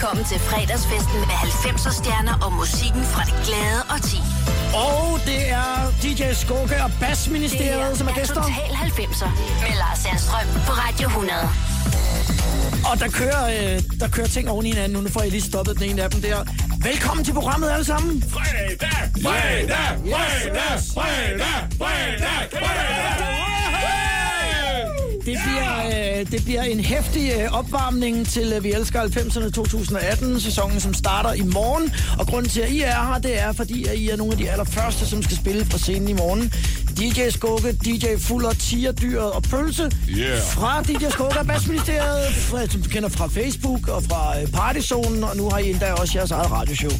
velkommen til fredagsfesten med 90'er stjerner og musikken fra det glade og ti. Og det er DJ Skugge og Bassministeriet, som er gæster. Total 90'er med Lars Sandstrøm på Radio 100. Og der kører, øh, der kører ting oven i hinanden. Nu får jeg lige stoppet den ene af dem der. Velkommen til programmet alle sammen. Fredag, fredag, fredag, fredag, fredag, fredag. Det bliver, øh, det bliver en hæftig øh, opvarmning til øh, Vi elsker 90'erne 2018 sæsonen, som starter i morgen. Og grunden til, at I er her, det er, fordi at I er nogle af de allerførste, som skal spille fra scenen i morgen. DJ Skugge, DJ Fuller, Tigerdyret og Pølse. Yeah. Fra DJ Skugge og Bassministeriet, fra- som du kender fra Facebook og fra øh, Partyzonen. Og nu har I endda også jeres eget radioshow.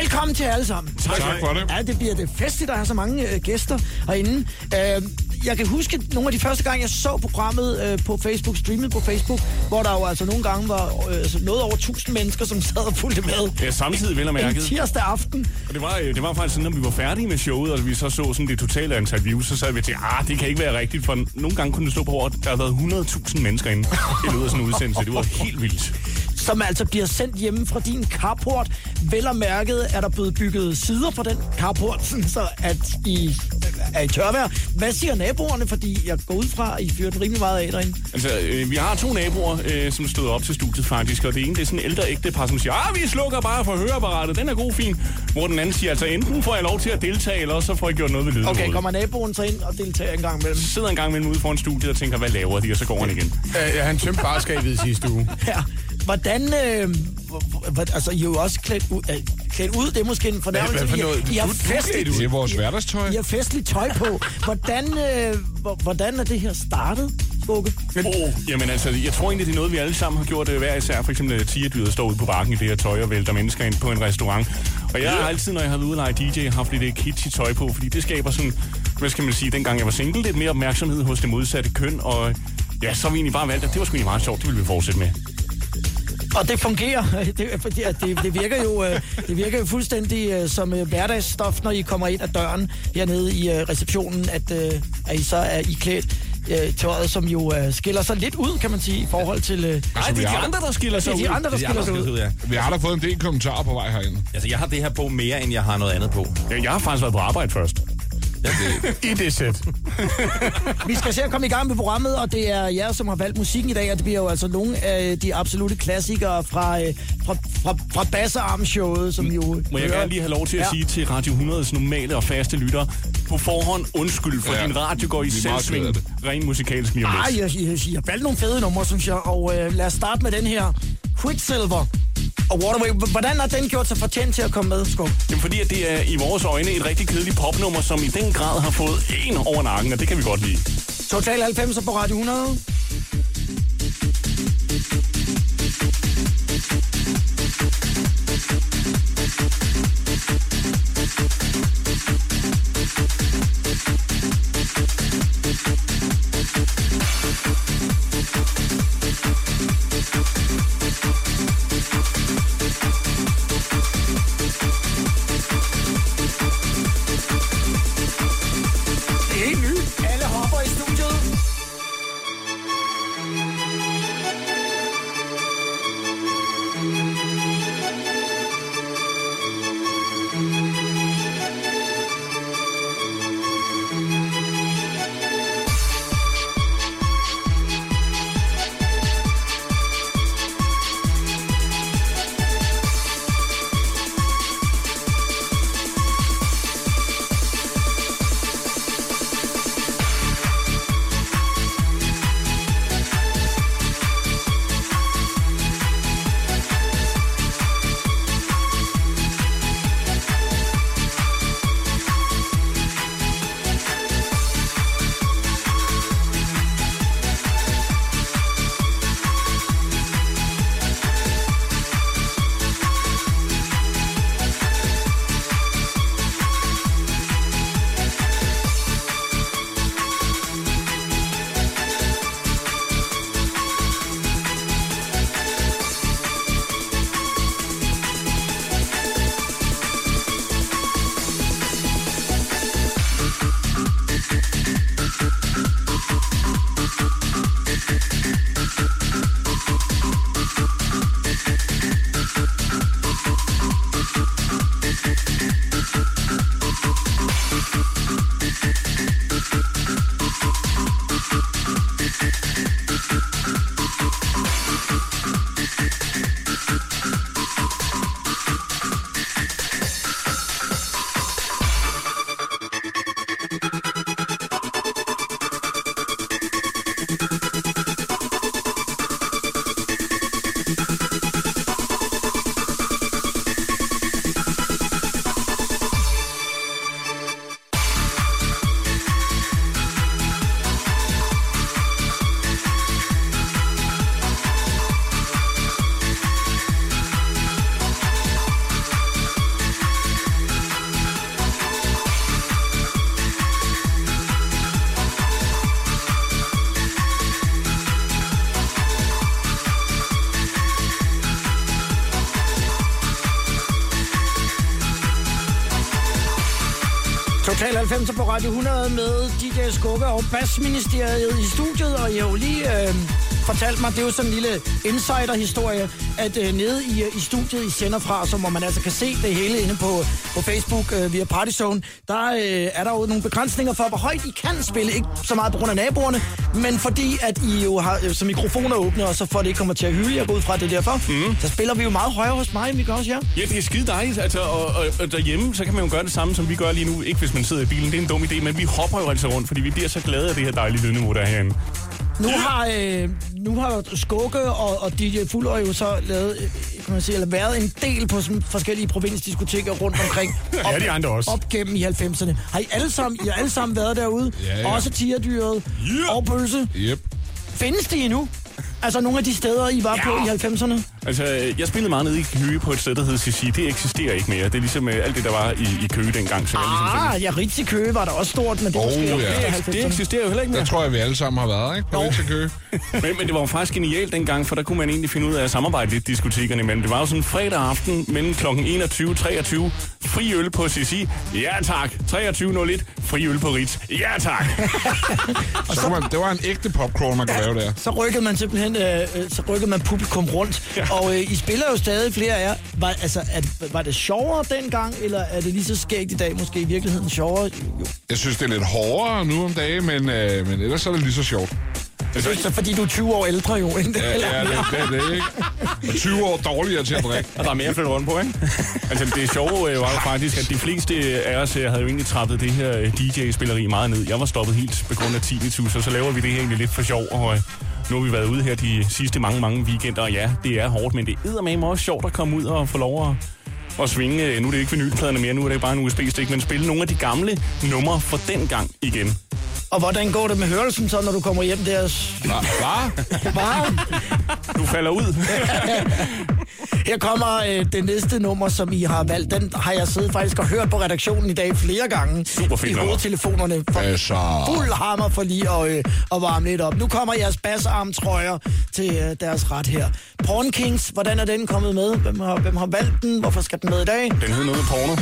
Velkommen til alle sammen. Tak for det. Ja, det bliver det festligt at have så mange øh, gæster herinde. Øh, jeg kan huske nogle af de første gange, jeg så programmet øh, på Facebook, streamet på Facebook, hvor der jo altså nogle gange var øh, altså noget over 1000 mennesker, som sad og fulgte med. Ja, samtidig vel og En mærket. tirsdag aften. Og det var, øh, det var faktisk sådan, når vi var færdige med showet, og vi så så sådan det totale antal views, så sad vi til, ah, det kan ikke være rigtigt, for nogle gange kunne det stå på over, at der har været 100.000 mennesker inde i løbet af sådan en udsendelse. Det var helt vildt. Som altså bliver sendt hjemme fra din carport. Vel og mærket er der blevet bygget sider på den carport, så at I er i tørvejr. Hvad siger naboerne? Fordi jeg går ud fra, at I fyrer den rimelig meget af derinde. Altså, øh, vi har to naboer, øh, som stod op til studiet faktisk, og det ene det er sådan en ældre ægtepar, som siger, ah, vi slukker bare for høreapparatet, den er god fin. Hvor den anden siger, altså enten får jeg lov til at deltage, eller også så får jeg gjort noget ved lyden. Okay, kommer naboen så ind og deltager en gang imellem? sidder en gang imellem ude foran studiet og tænker, hvad laver de, og så går han igen. Ja, ja, han tømte bare skabet i sidste uge. Ja. Hvordan, øh, altså I er jo også klædt ud, øh, klædt ud, det er måske en fornærmelse. Hvad for I har- noget? I har Du- du festligt. Det er vores hverdagstøj. I har festligt tøj på. Hvordan, øh, hvor- hvordan er det her startet, Skugge? Oh, jamen altså, jeg tror egentlig, det er noget, vi alle sammen har gjort øh, hver især. For eksempel øh, tigerdyret står ude på bakken i det her tøj og vælter mennesker ind på en restaurant. Og jeg har altid, når jeg har været ude og lege DJ, haft lidt øh, kitschy tøj på, fordi det skaber sådan, hvad skal man sige, dengang jeg var single, lidt mere opmærksomhed hos det modsatte køn. Og ja, så har vi egentlig bare valgt, at det var sgu egentlig meget sjovt, det vil vi fortsætte med. Og det fungerer. Det, er fordi, at det, det, virker jo, øh, det virker jo fuldstændig øh, som øh, hverdagsstof, når I kommer ind ad døren hernede i receptionen, at, at I så er I klædt øh, tøjet, som jo øh, skiller sig lidt ud, kan man sige, i forhold til... Øh, Nej, det er de har- andre, der skiller det sig er ud. de andre, der Det er skiller sig ud. ja. Vi har da fået en del kommentarer på vej herinde. Altså, jeg har det her på mere, end jeg har noget andet på. Ja, jeg har faktisk været på arbejde først. Det, I det sæt. Vi skal se at komme i gang med programmet, og det er jer, som har valgt musikken i dag, og det bliver jo altså nogle af de absolute klassikere fra, øh, fra, fra, fra Bassearm-showet, som jo... Må jeg gerne lige have lov til at Ja. sige til Radio 100's normale og faste lyttere, på forhånd undskyld, for Ja. din radio går i selvsving, ren musikalsk lige om Ej, lidt. jeg, jeg, jeg har valgt nogle fede numre, synes jeg, og øh, lad os starte med den her Quicksilver og Waterway. Hvordan har den gjort sig fortjent til at komme med, Skub? Jamen, fordi at det er i vores øjne et rigtig kedeligt popnummer, som i den grad har fået en over nakken, og det kan vi godt lide. Total 90 på Radio 100. Total 90 på Radio 100 med DJ Skubbe og Basministeriet i studiet, og jeg har jo lige øh, fortalt mig, det er jo sådan en lille insider-historie, at øh, nede i, øh, i studiet, I sender fra, så hvor man altså kan se det hele inde på, på Facebook øh, via Partyzone, der øh, er der jo nogle begrænsninger for, hvor højt I kan spille. Ikke så meget på grund af naboerne, men fordi at I jo har øh, så mikrofoner åbne, og så at det ikke kommer til at hylde, jeg går ud fra det er derfor, mm. så spiller vi jo meget højere hos mig, end vi gør også jer. Ja, det er skide dejligt. Altså, og, og, og, derhjemme, så kan man jo gøre det samme, som vi gør lige nu. Ikke hvis man sidder i bilen, det er en dum idé, men vi hopper jo altså rundt, fordi vi bliver så glade af det her dejlige lydniveau, der er herinde. Nu har, øh, nu har Skugge og, og DJ Fuller jo så lavet, øh, kan man sige, eller været en del på sådan forskellige provinsdiskoteker rundt omkring. Ja, de andre også. Op gennem i 90'erne. Har I alle sammen, I har alle sammen været derude? Ja, ja. Også tigerdyret Ja. og pølse. Yep. Findes de endnu? Altså nogle af de steder, I var Ja. på i 90'erne? Altså, jeg spillede meget nede i Køge på et sted, der hed Sissi. Det eksisterer ikke mere. Det er ligesom øh, alt det, der var i, i Køge dengang. Så jeg ligesom Ah, ja, Ritz Køge var der også stort, men det Oh, måske ja. det 90'erne. eksisterer jo heller ikke Der mere. tror jeg, vi alle sammen har været, ikke? På Jo. Ritz Køge. Men, men det var jo faktisk genialt dengang, for der kunne man egentlig finde ud af at samarbejde lidt diskotekerne imellem. Det var jo sådan en fredag aften mellem kl. 21 og 23. Fri øl på Sissi. Ja tak. 23.01. Fri øl på Ritz. Ja tak. Så kunne man, det var en ægte popcorn, man kunne lave der. Så rykkede man simpelthen øh, øh, så rykkede man publikum rundt. Ja. Og øh, I spiller jo stadig flere af jer. Var, altså, er, var det sjovere dengang, eller er det lige så skægt i dag måske i virkeligheden sjovere? Jo. Jeg synes, det er lidt hårdere nu om dagen, men, øh, men ellers er det lige så sjovt. Så fordi du er 20 år ældre jo, ikke? Ja, ja det, det er det, ikke? Og 20 år dårligere til at drikke. Og der er mere at flytte rundt på, ikke? Altså, det sjove øh, var jo faktisk, at de fleste af os øh, havde jo egentlig trappet det her øh, DJ-spilleri meget ned. Jeg var stoppet helt på grund af tinnitus, og så laver vi det her egentlig lidt for sjov. Og øh, nu har vi været ude her de sidste mange, mange weekender, og ja, det er hårdt, men det er eddermame også sjovt at komme ud og få lov at og svinge. øh, Nu er det ikke vinylpladerne mere, nu er det bare en USB-stik, men spille nogle af de gamle numre fra den gang igen. Og hvordan går det med hørelsen så, når du kommer hjem der? Hvad? Bare. Du falder ud. Her kommer øh, det næste nummer, som I har valgt. Den har jeg siddet faktisk og hørt på redaktionen i dag flere gange. Super fedt I hovedtelefonerne. For Altså... fuld hammer for lige at, øh, at varme lidt op. Nu kommer jeres bassarmtrøjer til øh, deres ret her. Porn Kings, hvordan er den kommet med? Hvem har, hvem har valgt den? Hvorfor skal den med i dag? Den hed noget med porno.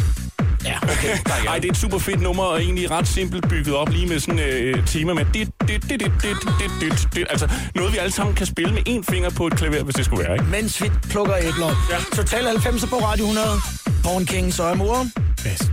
Ja, okay. Nej, det er et super fedt nummer, og egentlig ret simpelt bygget op lige med sådan et øh, tema med dit, dit, dit, dit, dit, dit, dit, dit. Altså noget, vi alle sammen kan spille med én finger på et klaver, hvis det skulle være, ikke? Mens vi plukker æbler. Ja. Total 90 på Radio 100. Porn Kings og Amor. Yes.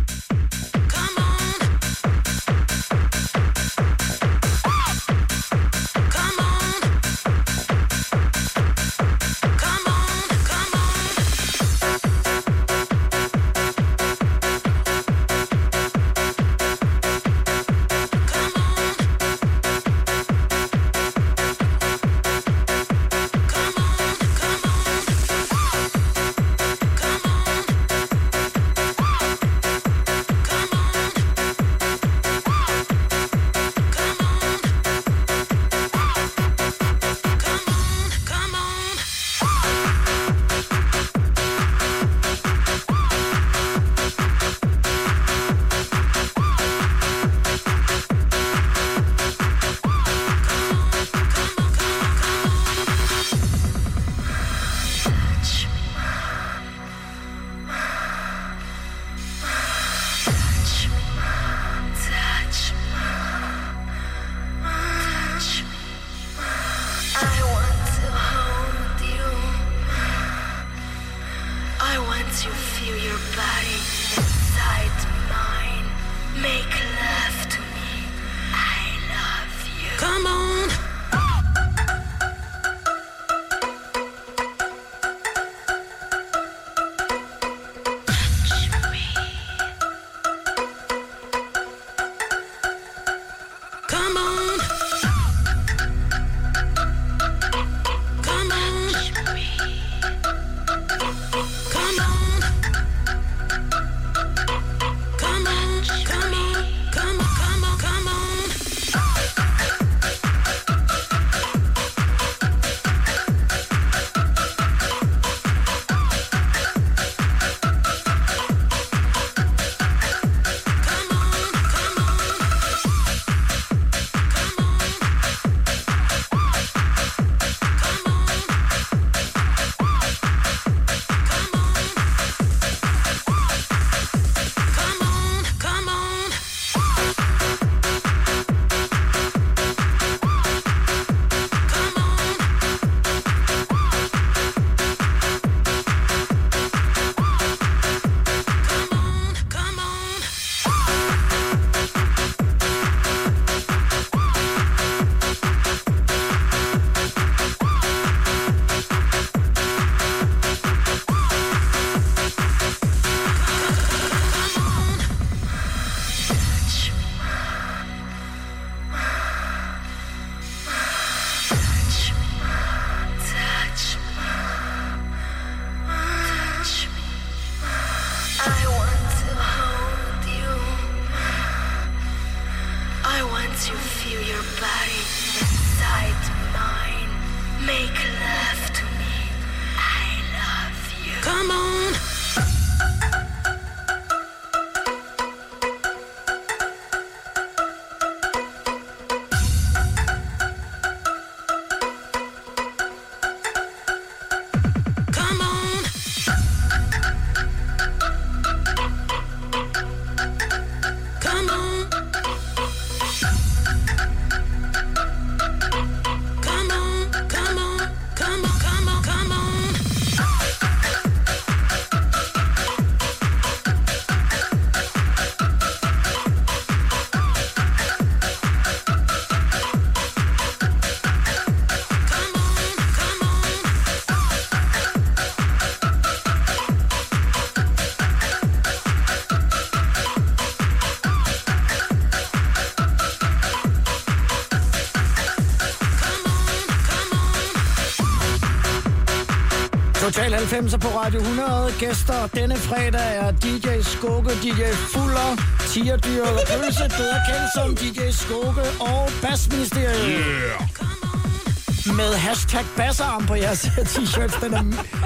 Total 90 på Radio 100. Gæster denne fredag er DJ Skugge, DJ Fuller, Tigerdyr og Pølse, bedre kendt som DJ Skugge og Bassministeriet. Yeah. Med hashtag bassarm på jeres t-shirts. Den er,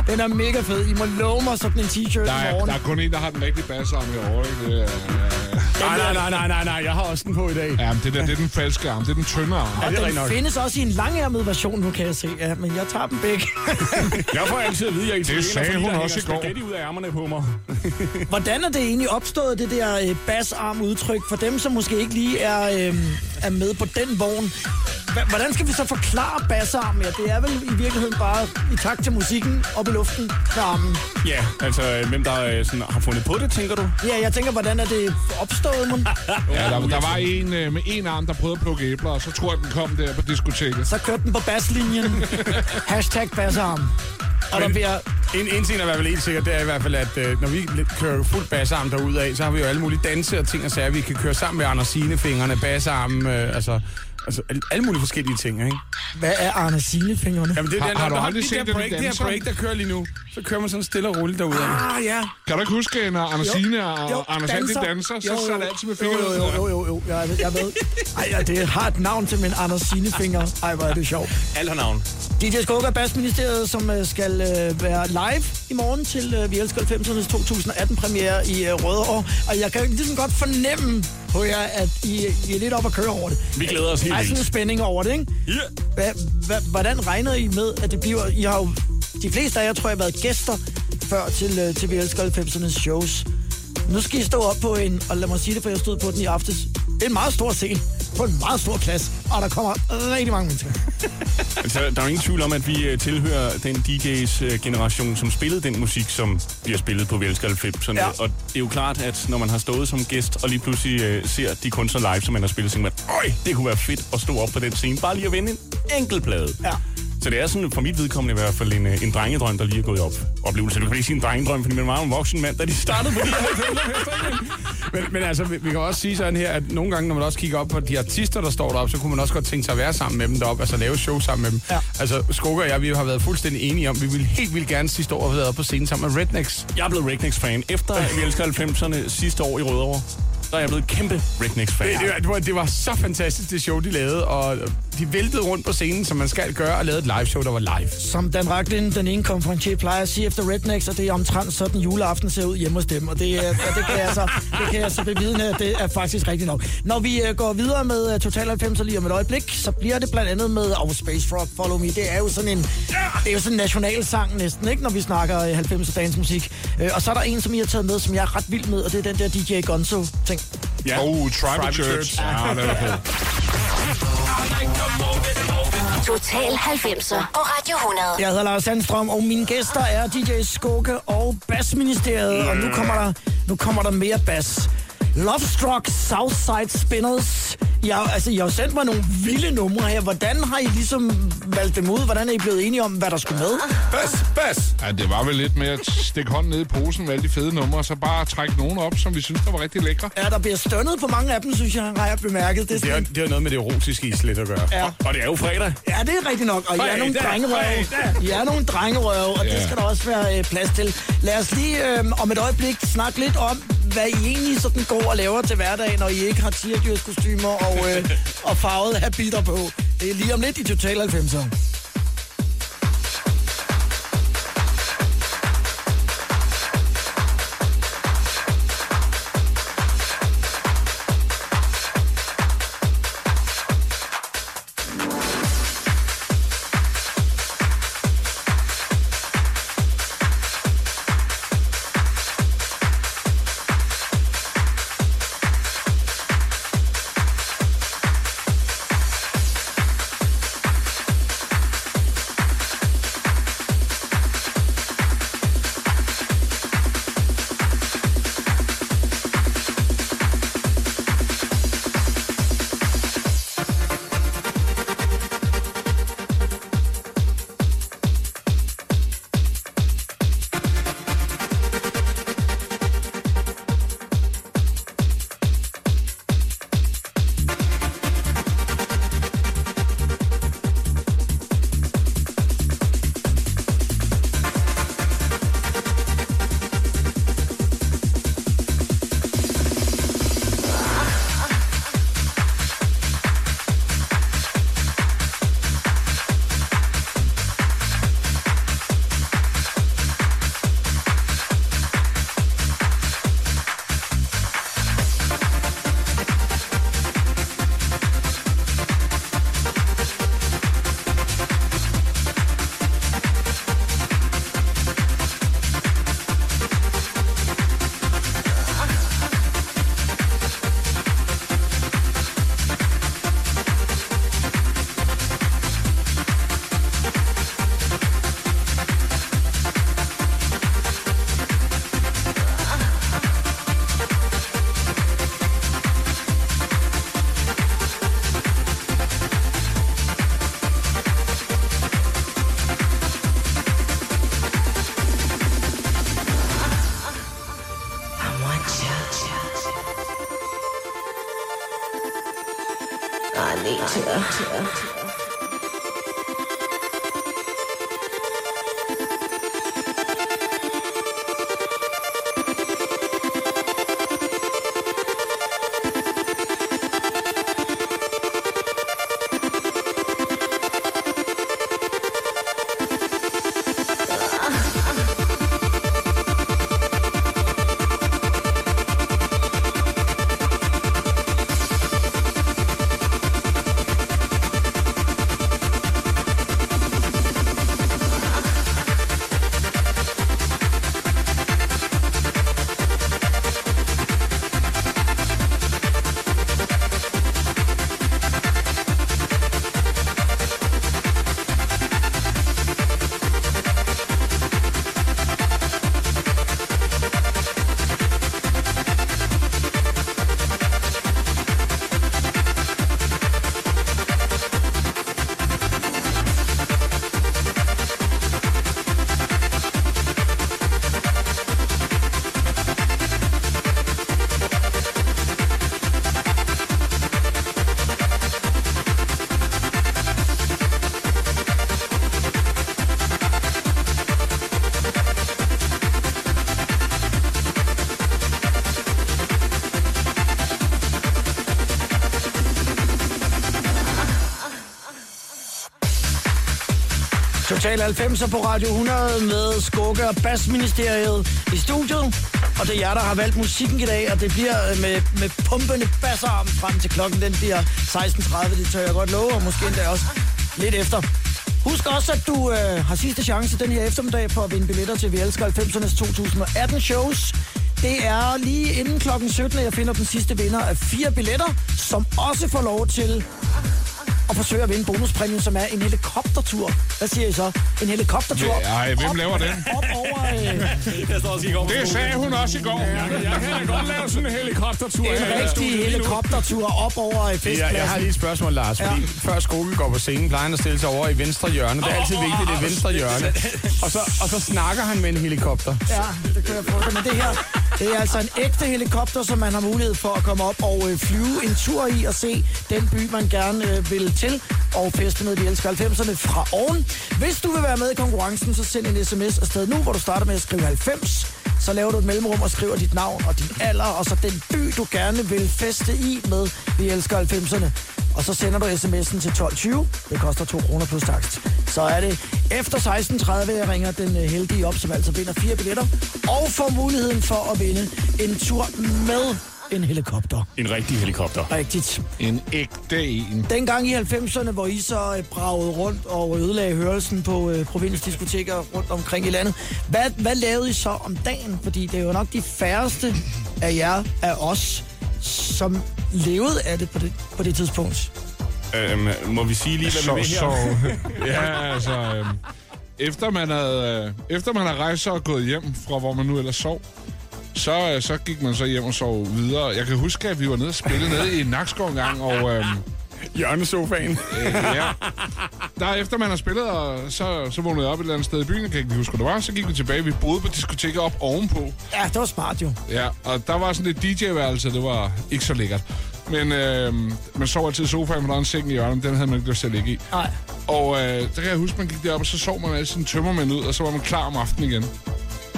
den er mega fed. I må love mig sådan en t-shirt Der i morgen. der er kun en, der har den rigtige bassarm i år, ikke? Det er, Nej, nej, nej, nej, nej, nej, jeg har også den på i dag. ja, men det der, det er den falske arm. Det er den tynde arm. Og det er den rigtigt nok. findes også i en langærmet version, nu kan jeg se. Ja, men jeg tager dem begge. Jeg får altid at vide, at jeg er italiener, sagde fordi hun der også hænger i går. spaghetti ud af ærmerne på mig. Hvordan er det egentlig opstået, det der øh, bassarm udtryk, for dem, som måske ikke lige er, øh, er med på den vogn? Hvordan skal vi så forklare bassarm? Ja, det er vel i virkeligheden bare i takt til musikken op i luften med armen. Ja, altså, hvem der øh, sådan, har fundet på det, tænker du? Ja, jeg tænker, hvordan er det opstået, mon? Ja, der, der var en øh, med en arm, der prøvede at plukke æbler, og så tror jeg, den kom der på diskoteket. Så kørte den på basslinjen. Hashtag bassarm. Og der bliver... En, en ting, der er i hvert fald helt sikkert, det er i hvert fald, at øh, når vi kører fuld bassarm derudad, så har vi jo alle mulige danse og ting og sager. Vi kan køre sammen med Anders Sine-fingrene, bassarmen, øh, altså, altså alle, mulige forskellige ting, ikke? Hvad er Arne Sine-fingrene? Jamen, det er Har- den, har der, du der, aldrig set break, det her break, der kører lige nu, så kører man sådan stille og roligt derudad. Ah, ja. Kan du ikke huske, når Anders Jo. Signe og Jo, Anders Sand, de danser, så Jo, sad jo. det altid med Jo, fingrene. jo, jo, jo, jo, jeg, ved- jeg ved. Ej, ja, det har et navn til min Anders Sine-finger. Ej, hvor er det sjovt. Alle har navn. DJ Skugge er Bassministeriet, som øh, skal øh, være live i morgen til øh, Vi Elsker 90'ernes 2018-premiere i øh, Rødovre. Og jeg kan ligesom godt fornemme på jer, at I, I er lidt op at køre over det. Vi glæder os helt Der er sådan en vildt. spænding over det, ikke? Ja. Hva, hva, hvordan regner I med, at det bliver... I har jo, de fleste af jer, tror jeg, været gæster før til, øh, til Vi Elsker 90'ernes shows. Nu skal I stå op på en, og lad mig sige det, for jeg stod på den i aftes. Det er en meget stor scene, på en meget stor plads, og der kommer rigtig mange mennesker. Altså, der er jo ingen tvivl om, at vi øh, tilhører den DJ's øh, generation, som spillede den musik, som bliver spillet på Velsker 90'erne. Ja. Og det er jo klart, at når man har stået som gæst, og lige pludselig øh, ser de kunstnere live, som man har spillet, så tænker man, øj, det kunne være fedt at stå op på den scene, bare lige at vende en enkelt plade. Ja. Så det er sådan, for mit vedkommende i hvert fald, en, øh, en drengedrøm, der lige er gået op. Oplevelse. Du kan ikke sige en drengedrøm, fordi man var en voksen mand, da de startede på de her 90'erne. Men, men altså, vi, vi kan også sige sådan her, at nogle gange, når man også kigger op på de artister, der står deroppe, så kunne man også godt tænke sig at være sammen med dem deroppe, altså lave show sammen med dem. Ja. Altså, Skugge og jeg, vi har været fuldstændig enige om, vi ville helt vildt gerne sidste år have været på scenen sammen med Rednecks. Jeg er blevet Rednecks-fan. Efter at vi elsker 90'erne sidste år i Rødovre, så er jeg blevet kæmpe Rednecks-fan. Det, det, var, det var så fantastisk, det show, de lavede, og de væltede rundt på scenen, som man skal gøre, og lavede et live show, der var live. Som Dan Racklin, den ene konferencier, plejer at sige efter Rednecks, og det er omtrent sådan juleaften ser ud hjemme hos dem. Og det, er, og det, kan, jeg så, det kan jeg så bevidne, at det er faktisk rigtigt nok. Når vi uh, går videre med uh, Total 90 lige om et øjeblik, så bliver det blandt andet med Our Space Rock, Follow Me. Det er jo sådan en, det er jo sådan en nationalsang næsten, ikke, når vi snakker uh, 90'er dansmusik. Og så er der en, som I har taget med, som jeg er ret vild med, og det er den der DJ Gonzo-ting. Ja. Oh, Tribal, Tribal Church. Church. Ja, det er fedt. Total 90'er på Radio 100. Jeg hedder Lars Sandstrøm, og mine gæster er DJ Skugge og Bassministeriet. Og nu kommer der, nu kommer der mere bass. Love Struck Southside Spinners. Jeg, altså, I har sendt mig nogle vilde numre her. Hvordan har I ligesom valgt dem ud? Hvordan er I blevet enige om, hvad der skulle med? Bas, bas! Ja, det var vel lidt med at stikke hånden ned i posen med alle de fede numre, og så bare trække nogen op, som vi synes, der var rigtig lækre. Ja, der bliver stønnet på mange af dem, synes jeg, har jeg bemærket. Det er Det sådan, det har noget med det erotiske i slet at gøre. ja. Og det er jo fredag. Ja, det er rigtigt nok, og I er nogle Fredag, drengerøve. fredag. I er nogle drengerøve, og det Ja. skal der også være øh, plads til. Lad os lige øh, om et øjeblik snakke lidt om, hvad I egentlig sådan går og laver til hverdag, når I ikke har tierdyrs og, øh, og farvede habiter på. Det er lige om lidt i Total 90'er. Total 90'er på Radio 100 med Skugge og Basministeriet i studiet. Og det er jer, der har valgt musikken i dag, og det bliver øh, med, med pumpende bassarm frem til klokken. Den bliver 16.30, det tør jeg godt love, og måske endda også lidt efter. Husk også, at du øh, har sidste chance den her eftermiddag for at vinde billetter til Vi Elsker 90'ernes 2018 shows. Det er lige inden klokken 17, at jeg finder den sidste vinder af fire billetter, som også får lov til at forsøge at vinde bonuspræmien, som er en helikoptertur. Hvad siger I så? En helikoptertur. Ej, hvem op, laver den? Op over... Øh, Jeg står også i går. Det sagde hun også i går. Jeg kan da godt lave sådan en helikoptertur. en her rigtig helikoptertur op over øh, Jeg, festpladsen. jeg har lige et spørgsmål, Lars. Fordi før Skogel går på scenen, plejer han at stille sig over i venstre hjørne. Det er altid vigtigt, det er venstre hjørne. Og så, og så snakker han med en helikopter. Ja, det kan jeg få. Men det her, det er altså en ægte helikopter, som man har mulighed for at komme op og øh, flyve en tur i og se den by, man gerne øh, vil til. Og feste med de elsker 90'erne fra oven. Hvis du vil være med i konkurrencen, så send en sms afsted nu, hvor du starter med at skrive 90. Så laver du et mellemrum og skriver dit navn og din alder, og så den by, du gerne vil feste i med Vi elsker 90'erne. Og så sender du sms'en til 1220. Det koster 2 kroner plus takst. Så er det efter 16.30, jeg ringer den øh, heldige op, som altså vinder fire billetter. Og får muligheden for at vinde en tur med en helikopter. En rigtig helikopter. Rigtigt. En ægte en. Dengang i 90'erne, hvor I så øh, bragede rundt og ødelagde hørelsen på øh, provinsdiskoteker rundt omkring i landet. Hvad, hvad lavede I så om dagen? Fordi det er jo nok de færreste af jer, af os, som levede af det på det, på det tidspunkt. Øhm, må vi sige lige, hvad vi vil her? så, ja, altså... øhm, efter man havde, øh, efter man havde rejst og gået hjem fra, hvor man nu ellers sov, så, øh, så gik man så hjem og sov videre. Jeg kan huske, at vi var nede og spille nede i Nakskov en gang, og øhm, Hjørnesofaen. øh, ja, der efter man har spillet, og så, så vågnede jeg op et eller andet sted i byen, jeg kan ikke huske, hvad det var, så gik vi tilbage, vi boede på diskoteket op ovenpå. Ja, det var smart jo. Ja, og der var sådan et DJ-værelse, det var ikke så lækkert. Men øh, man sov altid i sofaen, men der var en seng i hjørnet, den havde man ikke lyst til at ligge i. Nej. Og øh, der kan jeg huske, man gik derop, og så sov man altid en tømmermænd ud, og så var man klar om aftenen igen.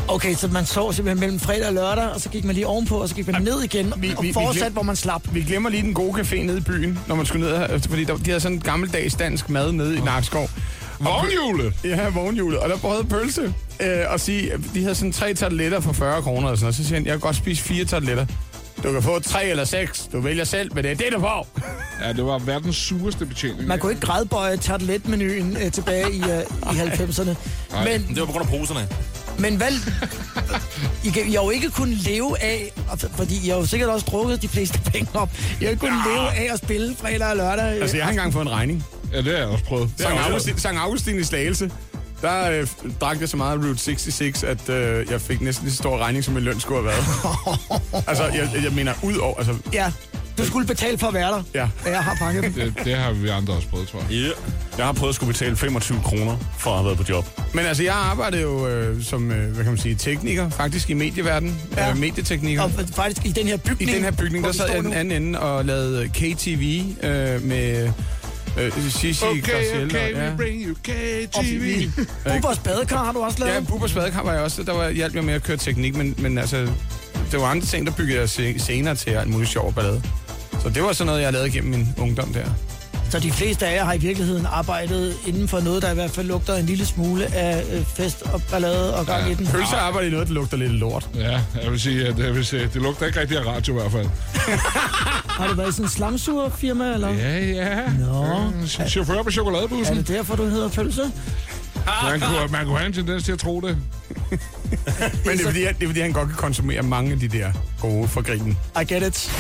Okay, så man sov simpelthen mellem fredag og lørdag, og så gik man lige ovenpå, og så gik man ned igen, vi- og vi- vi fortsat, glem- hvor man slap. Vi glemmer lige den gode café nede i byen, når man skulle ned her, fordi der, de havde sådan en gammeldags dansk mad nede i Nakskov. Vognhjulet! Ja, vognhjulet. Og der prøvede Pølse øh, at sige, de havde sådan tre tarteletter for 40 kroner og sådan noget. Så siger han, jeg kan godt spise fire tarteletter. Du kan få tre eller seks. Du vælger selv, men det er det, du får. Ja, det var verdens sureste betjening. Man kunne ikke grædbøje tarteletmenuen øh, tilbage i, øh, i 90'erne. Men, Det var på grund af poserne. Men hvad... I, kan, I har jo ikke kunnet leve af, fordi I har jo sikkert også drukket de fleste penge op. I har ikke kunnet leve af at spille fredag og lørdag. Altså, jeg har engang fået en regning. Ja, det har jeg også prøvet. Sankt Augustin, Sankt Augustin i Slagelse. Der øh, drak jeg så meget Route 66, at øh, jeg fik næsten lige så stor regning, som min løn skulle have været. altså, jeg, jeg mener, ud over... Altså, Ja, du skulle betale for at være der. Ja. Og Jeg har pakket dem. Det, det har vi andre også prøvet, tror jeg. Ja. Jeg har prøvet at skulle betale 25 kroner for at have været på job. men altså, jeg arbejdede jo øh, som, øh, hvad kan man sige, tekniker, faktisk i medieverdenen. Ja. Øh, medietekniker. Og faktisk i den her I bygning. den her bygning, der sad jeg i den anden ende og lavede KTV øh, med Øh, Shishi Okay, Garciel, okay, ja. we bring you KTV. Bubbers badekar har du også lavet. Ja, Bubbers badekar var jeg også. Der var, hjalp jeg med at køre teknik, men, men altså, det var andre ting, der byggede jeg se- senere til alt muligt sjov ballade. Så det var sådan noget, jeg lavede gennem min ungdom der. Så de fleste af jer har i virkeligheden arbejdet inden for noget, der i hvert fald lugter en lille smule af øh, fest og ballade og gang Ja. i den. Pølser arbejder i noget, der lugter lidt lort. Ja, jeg vil sige, at jeg vil sige, det lugter ikke rigtig af radio i hvert fald. Har du været i sådan en slamsugerfirma, eller? Ja, ja. Nå. Øh, Chauffør på Er chokoladebussen. det derfor, du hedder pølse? Man kunne, man kunne have en tendens til at tro det. Men det er, fordi, det er fordi, han godt kan konsumere mange af de der gode fra grinen. I get it.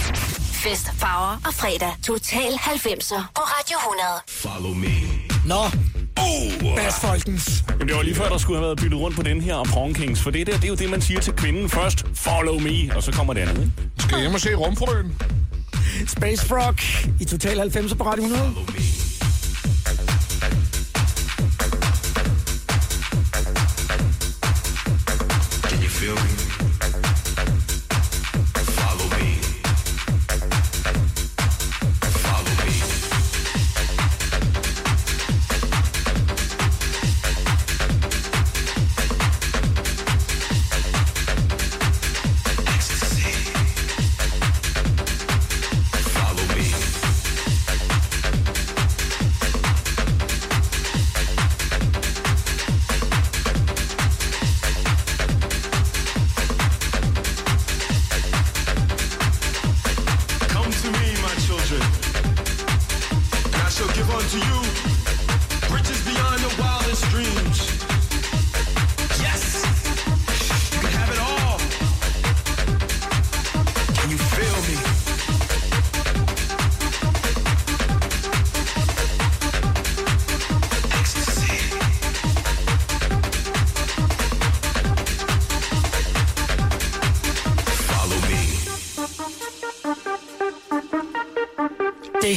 Fest, farver og fredag. Total 90'er på Radio 100. Nå. Bas Folkens. Jamen, det var lige før, der skulle have været byttet rundt på den her og Porn Kings, for det der, det er jo det, man siger til kvinden først. Follow me, og så kommer det andet. ikke? Skal jeg hjem og se rumfrøen? Space Frog i Total 90 på Radio 100.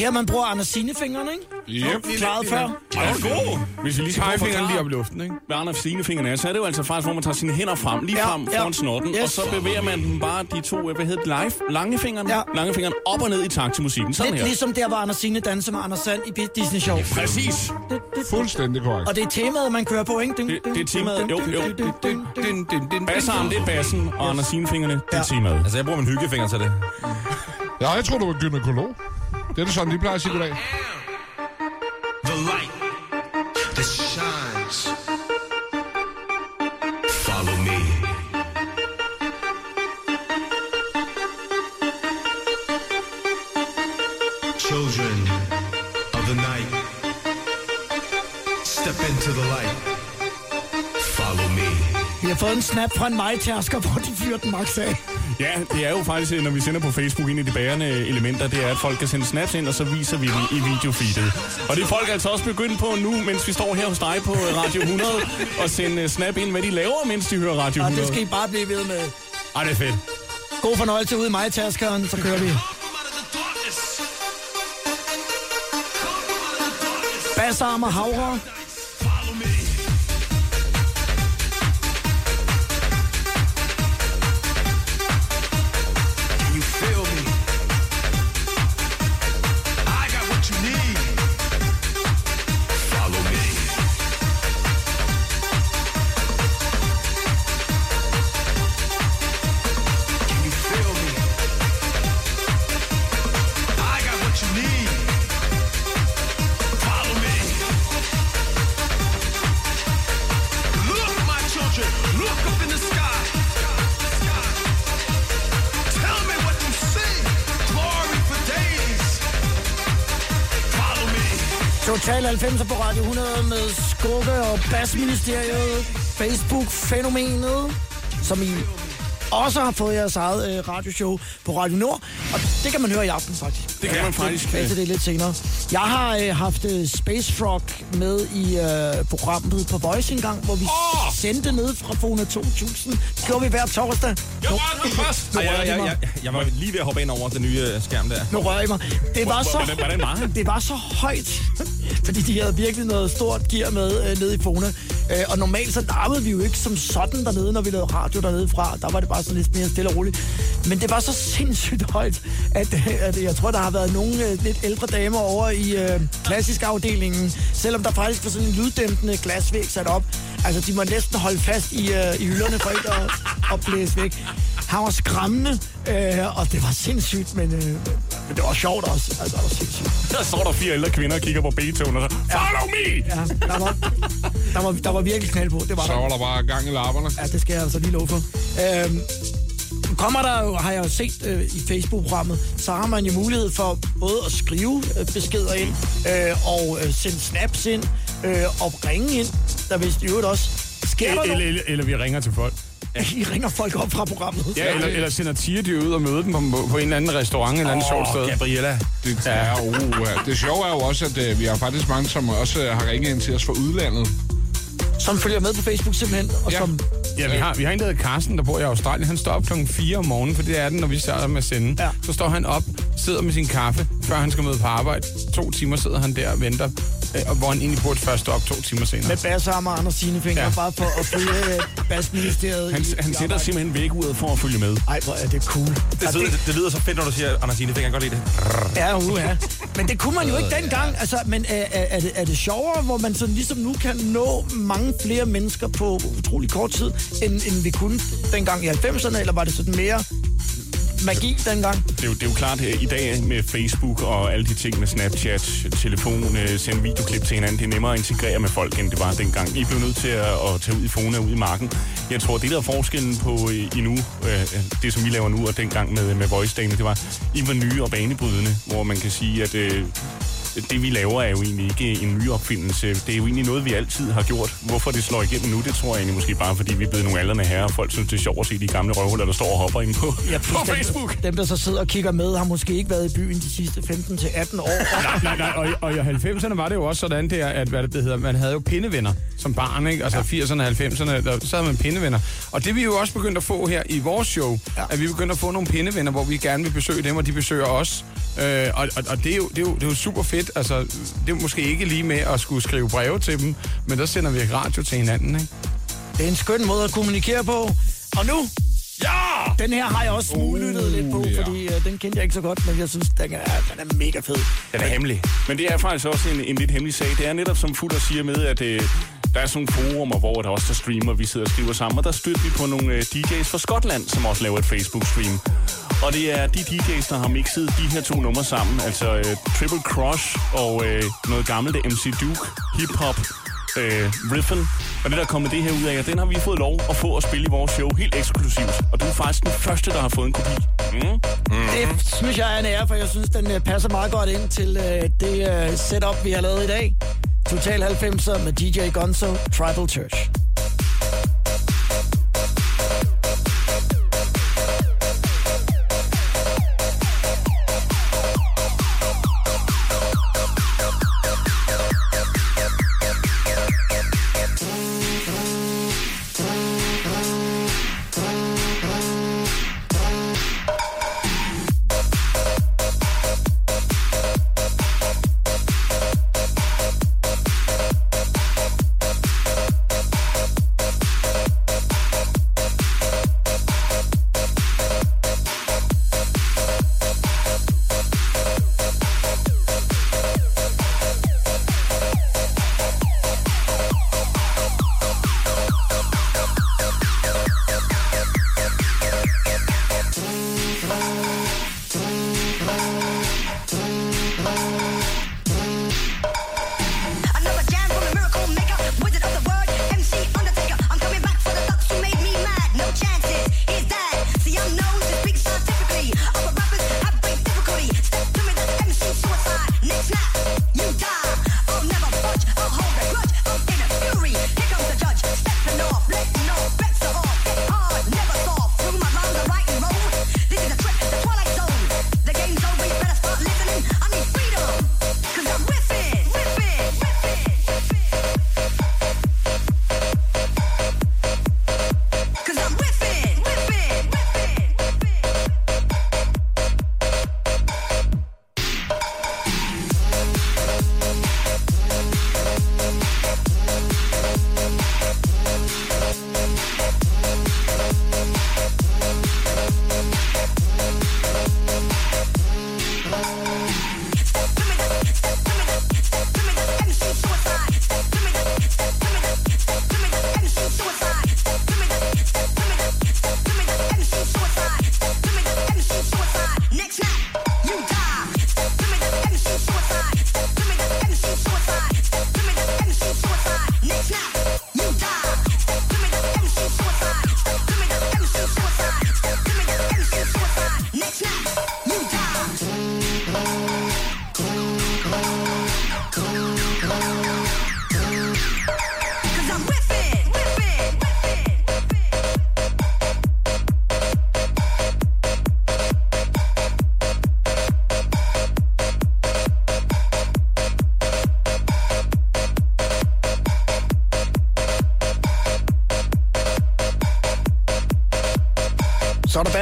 her, man bruger Anders Signe-fingrene, ikke? Yep. Klaret før. Ej, det er god. Hvis vi lige at Pegefingeren lige op i luften, ikke? hvad Anders Signe-fingeren er, så er det jo altså faktisk, hvor man tager sine hænder frem, lige Ja, frem ja. foran snotten, Yes. og så bevæger man dem bare de to, hvad hedder det, live, langefingeren, Ja. langefingeren op og ned i takt til musikken. Sådan Lidt her. ligesom der, hvor Anders Signe danser med Anders Sand i Disney Show. Præcis. Det, det, Fuldstændig korrekt. og det er temaet, man kører på, ikke? Ding, Det- ding, det er temaet. Jo, ding, jo. Bassarm, det er bassen, og Anders Signe-fingrene, det er Ja. temaet. Altså, jeg bruger min hyggefinger til det. Ja, jeg tror, du var gynekolog. Det er det sådan, de plejer at sige goddag. the light that shines. Follow me. Children of the night, step into the light. Follow me. Vi har fået en snap fra en majtærsker, hvor de fyrer den max af. Ja, det er jo faktisk, øh, når vi sender på Facebook, en af de bærende elementer, det er, at folk kan sende snaps ind, og så viser vi det i videofeedet. Og det er folk altså også begyndt på nu, mens vi står her hos dig på øh, Radio 100, og sende øh, snap ind, hvad de laver, mens de hører Radio Og 100. det skal I bare blive ved med. Ej, det er fedt. God fornøjelse ude i majtærskeren, så kører vi. Bassarm og havre. Og Bassministeriet. Facebook-fænomenet, som I også har fået jeres eget øh, radioshow på Radio Nord. Og det kan man høre i aften, faktisk. Det kan man faktisk. Tilbage til det lidt senere. Jeg har øh, haft øh, Space Frog med i øh, programmet på Voice en gang, hvor vi oh! sendte ned fra Fona 2000. Det gjorde vi hver torsdag. Jeg var den først! Nu jeg, jeg, mig. jeg, jeg var lige ved at hoppe ind over den nye øh, skærm der. Nu rører jeg mig. Det var så, det var så højt fordi de havde virkelig noget stort gear med øh, nede i Fona. Øh, og normalt så larmede vi jo ikke som sådan dernede, når vi lavede radio dernede fra. Der var det bare sådan lidt mere stille og roligt. Men det var så sindssygt højt, at, at jeg tror, der har været nogle øh, lidt ældre damer over i øh, klassisk afdelingen, selvom der faktisk var sådan en lyddæmpende glasvæg sat op. Altså, de må næsten holde fast i, øh, i hylderne for ikke at, at blæse væk. Han var skræmmende, øh, og det var sindssygt, men, øh, men det var sjovt også. Altså, det var sindssygt. Der står der fire ældre kvinder og kigger på Beethoven og så, follow me! Ja, der var, der var, der var virkelig knald på. Det var Så der. var der bare gang i lapperne. Ja, det skal jeg altså lige love for. Øhm, kommer der jo, har jeg jo set øh, i Facebook-programmet, så har man jo mulighed for både at skrive øh, beskeder ind, øh, og øh, sende snaps ind, øh, og ringe ind. Der vist i øvrigt også sker der Eller, noget. eller, eller vi ringer til folk. I ringer folk op fra programmet. Ja, eller, eller sender tigerdyr ud og møder dem på, på en eller anden restaurant eller andet sjovt sted. Gabriella. Det, ja, uh, det sjove er jo også, at uh, vi har faktisk mange, som også uh, har ringet ind til os fra udlandet. Som følger med på Facebook simpelthen, og Ja. som... Ja, vi har, vi har en, der hedder Carsten, der bor i Australien. Han står op klokken 4 om morgenen, for det er den, når vi starter med at sende. Ja. Så står han op, sidder med sin kaffe, før han skal møde på arbejde. To timer sidder han der og venter, øh, og hvor han egentlig burde først stå op to timer senere. Med basarmer og Anders sine fingre, ja. Bare for at følge øh, basministeriet. Han, i- han i sætter arbejde. simpelthen væguret for at følge med. Ej, hvor er det cool. Det, Ja, lyder, det, det lyder så fedt, når du siger, Anders det kan jeg godt lide det. Ja, uh, ja. Men det kunne man jo ikke dengang. Altså, men er, er, er, det, er det sjovere, hvor man sådan ligesom nu kan nå mange flere mennesker på utrolig kort tid, end, end vi kunne dengang i 90'erne, eller var det sådan mere magi dengang? Det er, jo, det er jo klart, i dag med Facebook og alle de ting med Snapchat, telefon, øh, sende videoklip til hinanden, det er nemmere at integrere med folk, end det var dengang. I blev nødt til at, at tage ud i Fona ud i marken. Jeg tror, det der er forskellen på øh, i nu, øh, det som vi laver nu, og dengang med, med voice det var, I var nye og banebrydende, hvor man kan sige, at øh, det vi laver er jo egentlig ikke en ny opfindelse. Det er jo egentlig noget, vi altid har gjort. Hvorfor det slår igennem nu, det tror jeg egentlig måske bare, fordi vi er blevet nogle aldrende herrer, og folk synes, det er sjovt at se de gamle røvhuller, der står og hopper ind på, Ja, på fuldstændig. Facebook. Dem, der så sidder og kigger med, har måske ikke været i byen de sidste 15-18 år. Nej, nej, nej, og, og i 90'erne var det jo også sådan der, at hvad det hedder, man havde jo pindevenner som barn, ikke? Altså 80'erne og 90'erne, der, så havde man pindevenner. Og det vi jo også begyndt at få her i vores show, ja. at vi begynder at få nogle pindevenner, hvor vi gerne vil besøge dem, og de besøger os. Øh, og og, og det, er jo, det, er jo, det er jo super fedt. Altså, det er måske ikke lige med at skulle skrive breve til dem, men der sender vi radio til hinanden, ikke? Det er en skøn måde at kommunikere på. Og nu, Ja! den her har jeg også smuglyttet lidt på, ja. fordi uh, den kendte jeg ikke så godt, men jeg synes, den er, den er mega fed. Den er hemmelig. Men det er faktisk også en, en lidt hemmelig sag. Det er netop som Futter siger med, at øh, der er sådan nogle forumer, hvor der også der streamer, vi sidder og skriver sammen, og der støtter vi på nogle øh, DJ's fra Skotland, som også laver et Facebook-stream. Og det er de DJ's, der har mixet de her to numre sammen, altså øh, Triple Crush og øh, noget gammelt MC Duke, hip-hop, øh, riffen. Og det, der er kommet det her ud af, den har vi fået lov at få at spille i vores show helt eksklusivt. Og du er faktisk den første, der har fået en kopi. Mm. mm. Det synes jeg er en ære, for jeg synes, den øh, passer meget godt ind til øh, det øh, setup, vi har lavet i dag. Total 90'er med DJ Gonzo, Tribal Church.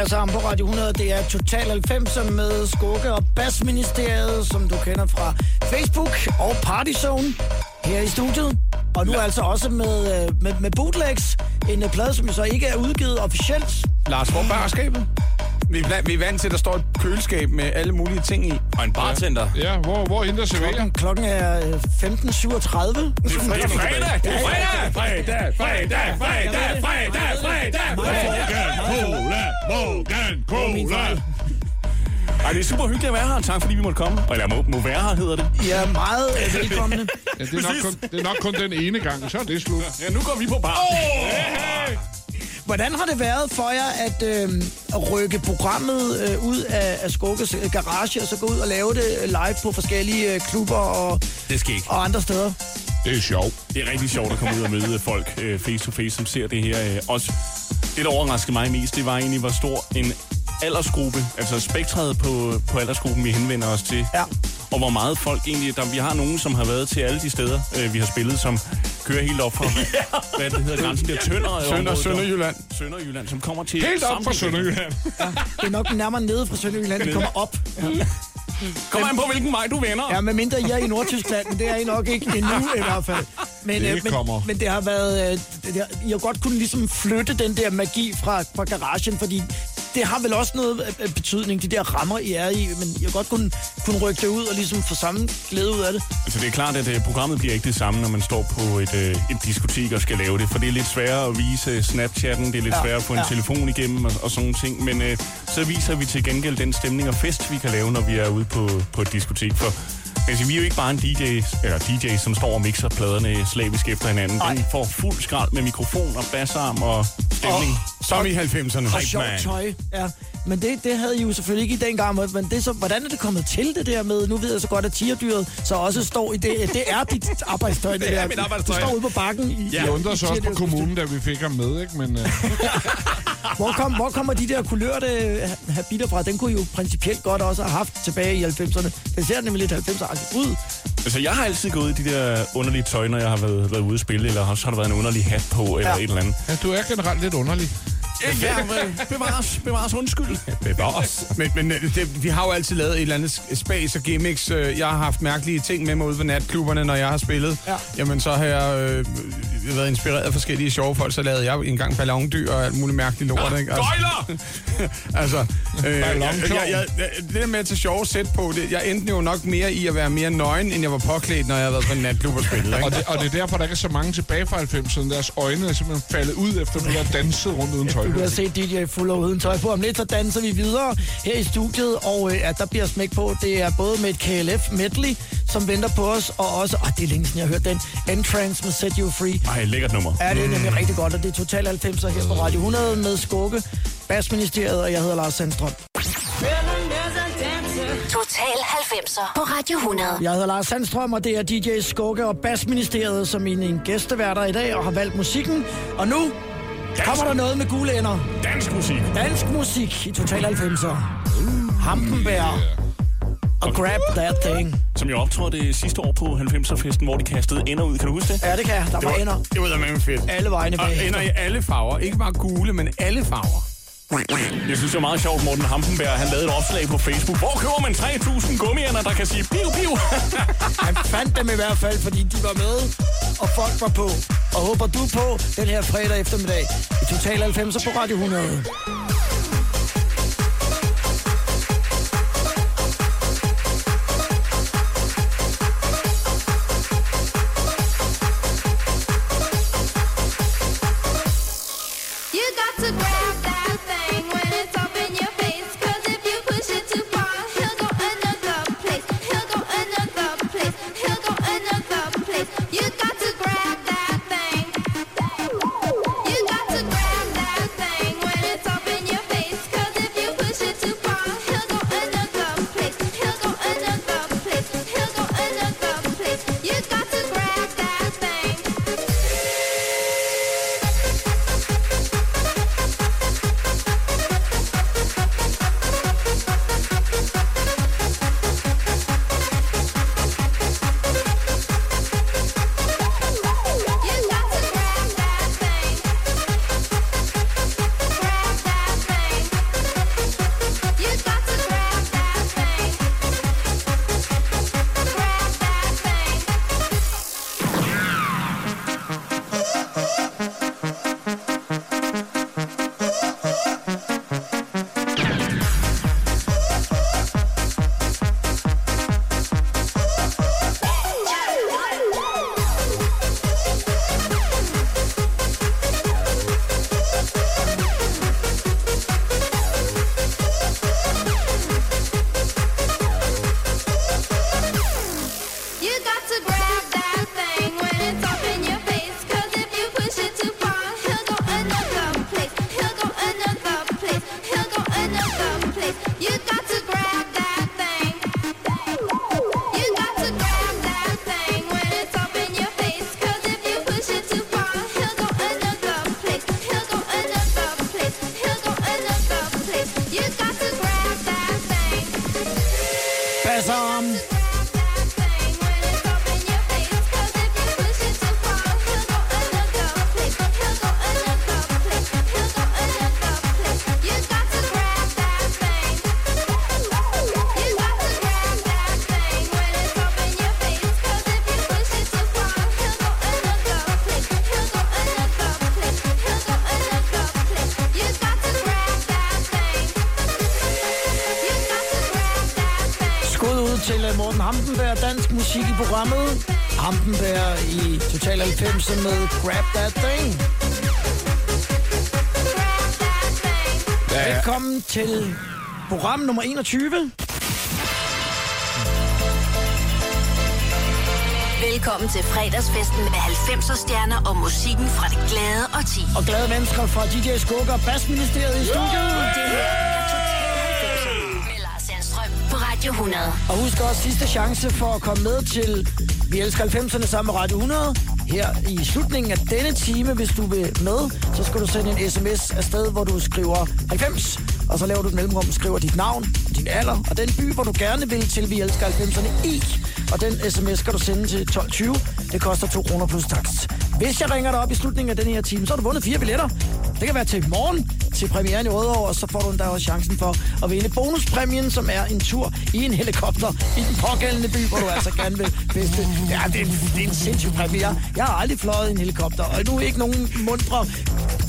Er bassarm på Radio 100. Det er Total 90 med Skugge og Bassministeriet, som du kender fra Facebook og Partyzone her i studiet. Og nu altså også med, øh, med, med bootlegs. En plade, som så ikke er udgivet officielt. Lars, hvor barskabet? Vi vi er vant til, at der står et køleskab med alle mulige ting i. Og en bartender. Ja, hvor, hvor henter serverer? Klokken, klokken er øh, 15.37. Det er fredag! Det er fredag! Fredag, fredag, fredag, fredag, fredag, fredag. Cola, Morgan, Cola. Ej, det er super hyggeligt at være her. Tak fordi vi måtte komme. Eller må, må være her, hedder det. Er meget øh, velkomne. Ja, det, er nok kun, det er nok kun den ene gang, så er det slut. Ja, nu går vi på bar. Hvordan har det været for jer at, øh, at rykke programmet øh, ud af, af Skugges øh, garage, og så gå ud og lave det live på forskellige øh, klubber og, Det skal ikke. og andre steder? Det er sjovt. Det er rigtig sjovt at komme ud og møde folk øh, face to face, som ser det her. Øh, også det, der overraskede mig mest, det var egentlig, hvor stor en aldersgruppe, altså spektret på, på aldersgruppen, vi henvender os til. Ja. Og hvor meget folk egentlig... Der, vi har nogen, som har været til alle de steder, øh, vi har spillet, som kører helt op fra, hvad det hedder, grænsen der, Tønder. Sønder, Sønderjylland. Sønderjylland, som kommer til... Helt op fra Sønderjylland. Det er nok nærmere nede fra Sønderjylland, det kommer op. Kommer an på, hvilken vej du vender. Ja, med mindre I er i Nordtyskland, men det er I nok ikke endnu i hvert fald. Men, Det øh, men, kommer. men det har været... øh, Det, det, I har godt kunne ligesom flytte den der magi fra, fra garagen, fordi det har vel også noget af- af betydning, de der rammer, I er i, men I har godt kunne, kunne rykke det ud og ligesom få samme glæde ud af det. Altså, det er klart, at øh, programmet bliver ikke det samme, når man står på et, øh, et diskotek og skal lave det. For det er lidt sværere at vise Snapchatten, det er lidt Ja, sværere at få en ja. telefon igennem og, og sådan nogle ting. Men øh, så viser vi til gengæld den stemning og fest, vi kan lave, når vi er ude på, på et diskotek. For altså, vi er jo ikke bare en DJ, eller DJ, som står og mixer pladerne slavisk efter hinanden. Nej. Den får fuld skrald med mikrofon og bassarm og stemning. Som i 90'erne. Og sjovt tøj, ja. Men det, det havde I jo selvfølgelig ikke i dengang. Men det så, hvordan er det kommet til det der med, nu ved jeg så godt, at tigerdyret så også står i det. Det er dit arbejdstøj, det, Det er der. mit arbejdstøj. Du står ude på bakken i Vi undrer os også på kommunen, da vi fik ham med, ikke? Men øh, Hvor, kom, hvor kommer de der kulørte øh, habiter fra? Den kunne I jo principielt godt også have haft tilbage i 90'erne. Det ser nemlig lidt 90'er ud. Altså, jeg har altid gået i de der underlige tøj, når jeg har været, været ude at spille, eller også har der været en underlig hat på, eller Ja. et eller andet. ja, du er generelt lidt underlig. Ja, men bevares, bevares undskyld. Bevares. Men, men øh, det, vi har jo altid lavet et eller andet space og gimmicks. Øh, Jeg har haft mærkelige ting med mig ude ved natklubberne, når jeg har spillet. Ja. Jamen, så har jeg øh, været inspireret af forskellige sjove folk. Så lavede jeg engang ballondyr og alt muligt mærkeligt lort. Ikke? Altså, altså, øh, jeg, jeg, jeg, det der med at tage sjove sæt på, det, jeg endte jo nok mere i at være mere nøgen, end jeg var påklædt, når jeg havde været på en natklub og spillet. Ikke? Og det, og det er derfor, der ikke er så mange tilbage fra 90'erne. Deres øjne er simpelthen faldet ud, efter vi har danset rundt uden tøj. Du på. kan se DJ Fuller uden tøj på. Om lidt så danser vi videre her i studiet, og øh, at der bliver smæk på. Det er både med et KLF medley, som venter på os, og også, åh, det er længe siden, jeg har hørt den, Entrance med Set You Free. Ej, lækkert nummer. Ja, det er nemlig rigtig godt, og det er Total 90'er her på Radio 100 med Skugge, Basministeriet, og jeg hedder Lars Sandstrøm. Total 90'er på Radio 100. Jeg hedder Lars Sandstrøm, og det er DJ Skugge og Basministeriet, som mine en gæsteværter i dag, og har valgt musikken. Og nu kommer der noget med gule ender. Dansk musik. Dansk musik i Total 90'er. Hampenbær og Grab That Thing. Som jeg optrådte sidste år på 90'er-festen, hvor de kastede ender ud. Kan du huske det? Ja, det kan jeg. Der var ender Det var da med fedt. alle vegne Og bag. ender i alle farver. Ikke bare gule, men alle farver. Jeg synes, det var meget sjovt, Morten Hampenberg. Han lavede et opslag på Facebook. Hvor køber man 3.000 gummiender, der kan sige piu, piu? Han fandt dem i hvert fald, fordi de var med, og folk var på. Og håber du på den her fredag eftermiddag i Total 90 på Radio 100. programmet. Hampenberg i Total 90 med Grab That Thing. Ja, Velkommen til program nummer 21. Velkommen til fredagsfesten med 90'er stjerner og musikken fra det glade og ti. Og glade mennesker fra DJ Skugger og Bassministeriet i studiet. Det 100. Og husk også sidste chance for at komme med til Vi elsker 90'erne sammen med Radio 100. Her i slutningen af denne time, hvis du vil med, så skal du sende en sms afsted, hvor du skriver 90. Og så laver du et mellemrum, skriver dit navn, din alder og den by, hvor du gerne vil til Vi elsker 90'erne i. Og den sms skal du sende til 1220. Det koster 2 kroner plus takst. Hvis jeg ringer dig op i slutningen af den her time, så har du vundet fire billetter. Det kan være til i morgen til premieren i Rødovre, og så får du endda også chancen for at vinde bonuspræmien, som er en tur i en helikopter i den pågældende by, hvor du altså gerne vil feste. Ja, det er, en- det er en sindssyg præmie. Jeg, har aldrig fløjet i en helikopter, og nu ikke nogen mundre,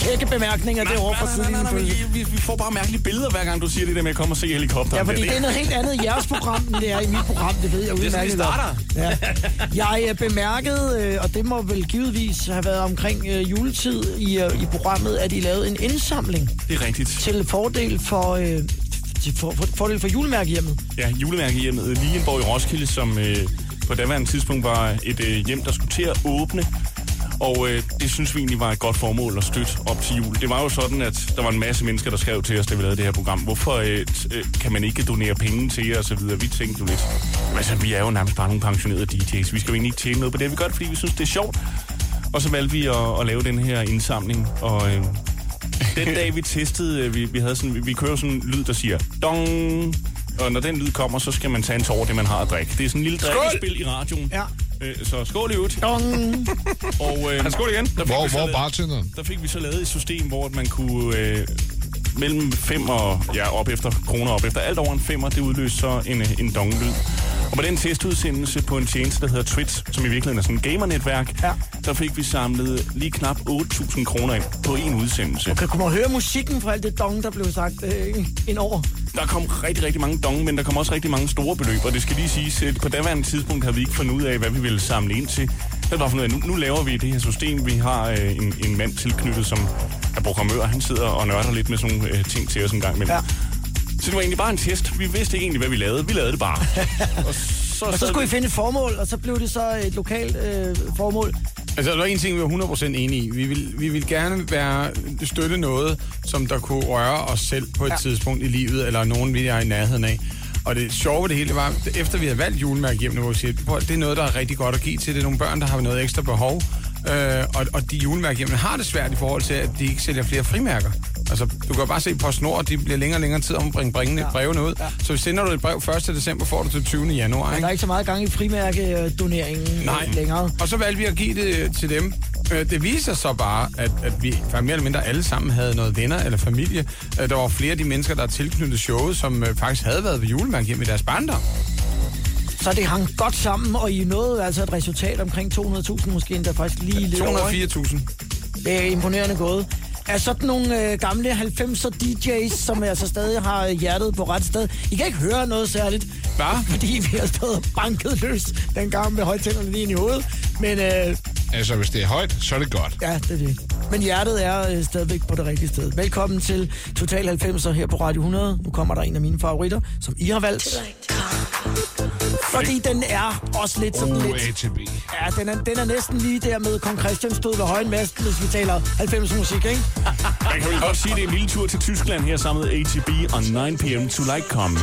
kække bemærkninger derovre fra nej, nej, nej, sidelinjen. nej, vi, vi får bare mærkelige billeder, hver gang du siger det der med at komme og se helikopteren. Ja, fordi det er noget helt andet i jeres program, end det er i mit program, det ved jeg sådan, udmærket. vi starter. godt. Ja. Jeg øh, bemærkede, øh, og det må vel givetvis have været omkring øh, juletid i, i programmet, at I lavede en indsamling det er rigtigt. til fordel for, for, for, fordel for julemærkehjemmet. Ja, julemærkehjemmet Lienborg i Roskilde, som øh, på daværende tidspunkt var et øh, hjem, der skulle til at åbne. Og øh, det synes vi egentlig var et godt formål at støtte op til jul. Det var jo sådan, at der var en masse mennesker, der skrev til os, da vi lavede det her program. Hvorfor øh, øh, kan man ikke donere penge til jer og så videre? Vi tænkte jo lidt, altså vi er jo nærmest bare nogle pensionerede DJ's. Vi skal jo egentlig ikke tjene noget på det. Vi gør det, fordi vi synes, det er sjovt. Og så valgte vi at, at lave den her indsamling. Og øh, den dag, vi testede, øh, vi, vi, havde sådan, vi, vi kører sådan en lyd, der siger dong. Og når den lyd kommer, så skal man tage en tår, det man har at drikke. Det er sådan en lille drikkespil i radioen. Ja. Øh, så skål i øvrigt. Dong. Og øh, skål igen. Der fik, Hvor, vi så hvor lavet, bartenderen? der fik vi så lavet et system, hvor man kunne øh, mellem 5 og ja, op efter kroner op efter alt over en femmer, det udløste så en, øh, en donglyd. Og med den testudsendelse på en tjeneste, der hedder Twitch, som i virkeligheden er sådan et gamernetværk, Ja. der fik vi samlet lige knap 8.000 kroner ind på en udsendelse. Kan kunne man høre musikken fra alt det dong, der blev sagt øh, ind over? Der kom rigtig, rigtig mange dong, men der kom også rigtig mange store beløb, og det skal lige siges, at på daværende tidspunkt havde vi ikke fundet ud af, hvad vi ville samle ind til. Der var nu, nu laver vi det her system. Vi har øh, en, en mand tilknyttet, som er programmør. Han sidder og nørder lidt med sådan nogle øh, ting til os en gang imellem. Ja. Så det var egentlig bare en test. Vi vidste ikke egentlig, hvad vi lavede. Vi lavede det bare. og så, Og så skulle vi- finde et formål, og så blev det så et lokalt øh, formål. Altså, der var en ting, vi var 100% enige i. Vi vil, vi vil gerne være, støtte noget, som der kunne røre os selv på et ja. tidspunkt i livet, eller nogen, vi er i nærheden af. Og det sjove ved det hele var, efter vi havde valgt julemærke hjem, hvor vi siger, "Prøv at det er noget, der er rigtig godt at give til. Det er nogle børn, der har noget ekstra behov. Øh, og, og de julemærke hjem har det svært i forhold til, at de ikke sælger flere frimærker. Altså, du kan bare se på snor, de bliver længere og længere tid om at bringe bringende Ja. brevene ud. Ja. Så sender du et brev 1. december, får du til 20. januar. Men der er ikke så meget gang i frimærkedoneringen længere. Og så valgte vi at give det til dem. Øh, Det viser så bare, at, at vi faktisk mere eller mindre alle sammen havde noget venner eller familie. Øh, Der var flere af de mennesker, der er tilknyttet showet, som øh, faktisk havde været ved julemærke hjem i deres barndom. Så det hang godt sammen, og I nåede altså et resultat omkring 200.000 måske endda faktisk lige lidt over. ikke? 204.000. Det er imponerende gået. Er sådan nogle øh, gamle 90'er DJ's, som altså stadig har hjertet på ret sted. I kan ikke høre noget særligt. Hvad? Fordi vi har stået og banket løs den gang med højtænderne lige i hovedet. Men øh, Altså, hvis det er højt, så er det godt. ja, det er det. Men hjertet er øh, stadigvæk på det rigtige sted. Velkommen til Total 90'er her på Radio 100. Nu kommer der en af mine favoritter, som I har valgt. Fordi den er også lidt sådan Oh, lidt... ATB. Ja, den er, den er næsten lige der med Kong Christian stod ved højen mast, hvis vi taler 90 musik, ikke? Jeg kan vel godt sige, at det er en lille tur til Tyskland her sammen med ATB on 9 p.m. to like come.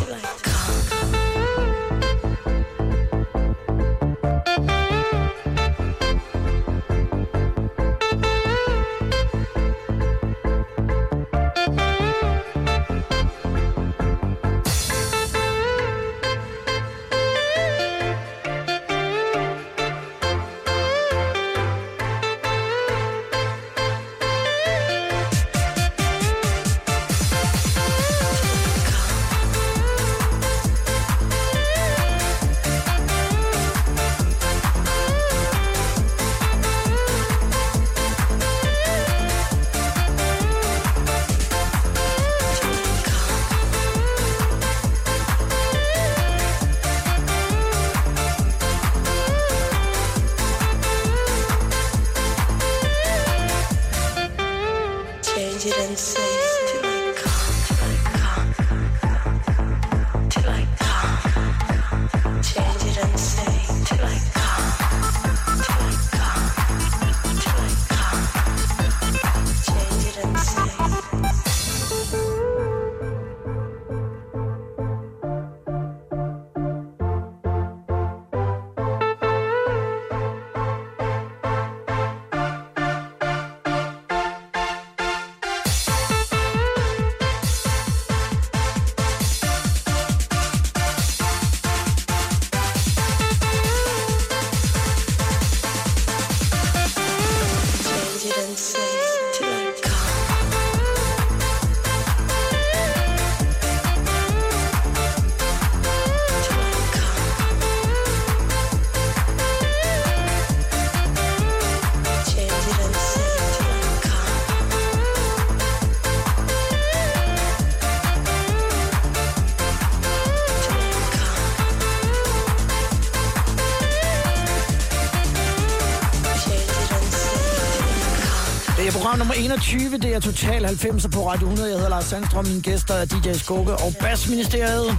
21, det er Total 90 på Radio 100. Jeg hedder Lars Sandstrøm, mine gæster er DJ Skugge og Bassministeriet.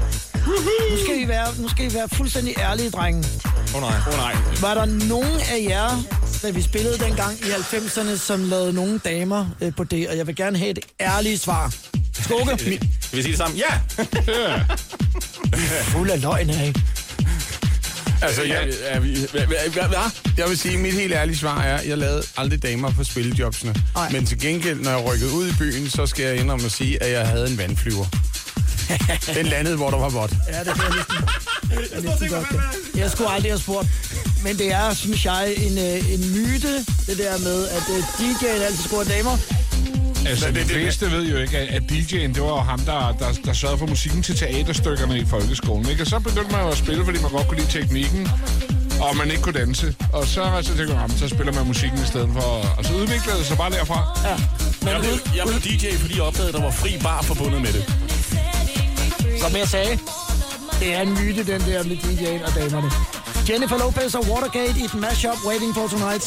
Nu skal vi være, nu skal vi være fuldstændig ærlige, drenge. Åh oh, nej. Oh, nej. Var der nogen af jer, da vi spillede dengang i 90'erne, som lavede nogle damer øh, på det? Og jeg vil gerne have et ærligt svar. Skugge, Skal vi sige det sammen? Ja! fuld af løgn af. Altså, jeg, jeg, jeg, jeg, jeg, jeg vil sige, mit helt ærlige svar er, at jeg lavede aldrig damer på spillejobsene. Nej. Men til gengæld, når jeg rykkede ud i byen, så skal jeg indrømme at sige, at jeg havde en vandflyver. Den landede, hvor der var vådt. Ja, det jeg næsten, jeg næsten godt. det. Jeg skulle aldrig have spurgt. Men det er, synes jeg, en, øh, en myte, det der med, at øh, DJ'en altid scorer damer. Altså, de fleste ved jo ikke, at, at DJ'en, det var jo ham, der, der, der sørgede for musikken til teaterstykkerne i folkeskolen. Ikke? Og så begyndte man jo at spille, fordi man godt kunne lide teknikken, og man ikke kunne danse. Og så, så tænkte "Jamen, så spiller man musikken i stedet for. Og så udviklede det sig bare derfra. Ja. Men Jeg blev, jeg blev DJ, fordi jeg opdagede, at der var fri bar forbundet med det. som jeg sagde, det er en myte, den der med DJ'en og damerne. Jennifer Lopez og Watergate i et mashup Waiting for Tonight.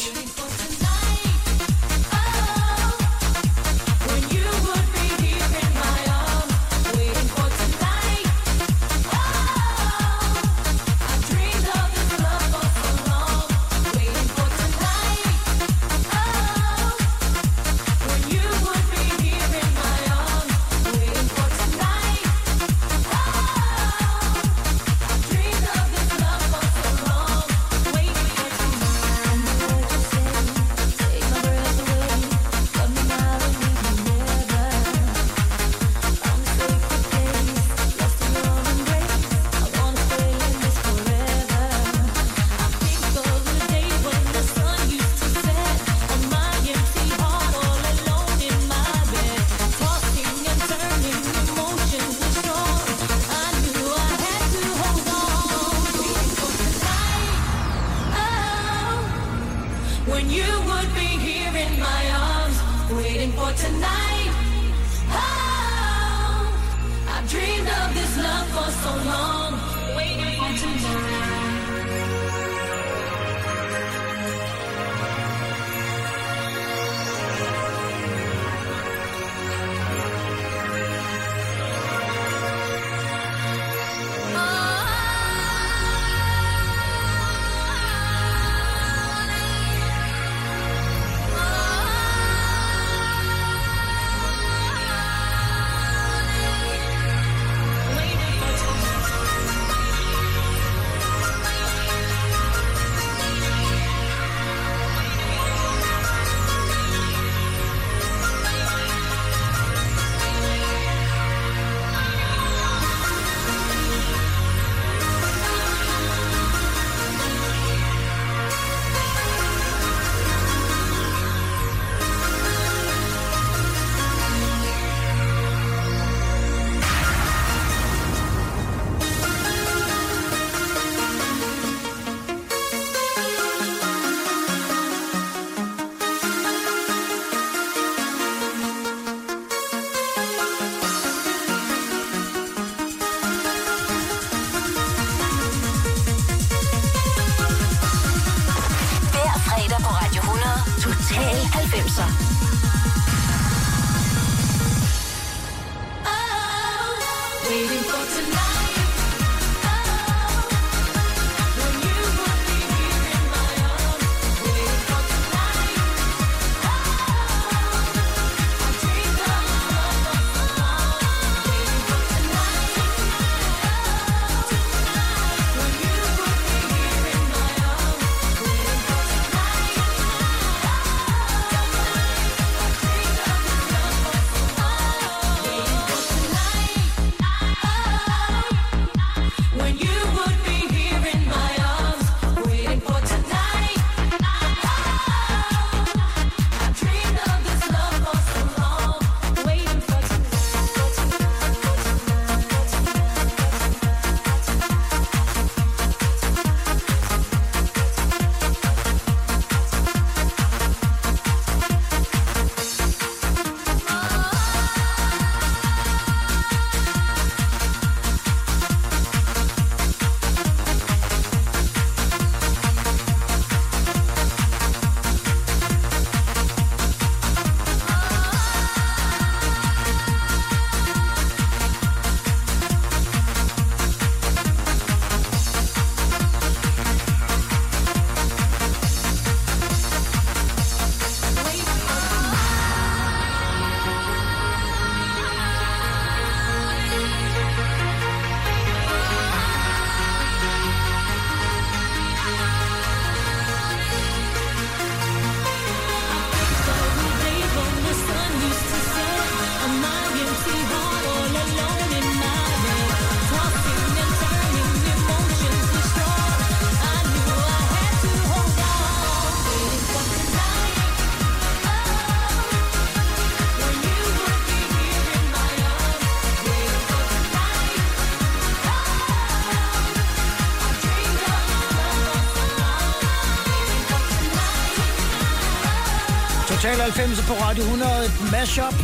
94 på Radio 100, et mashup.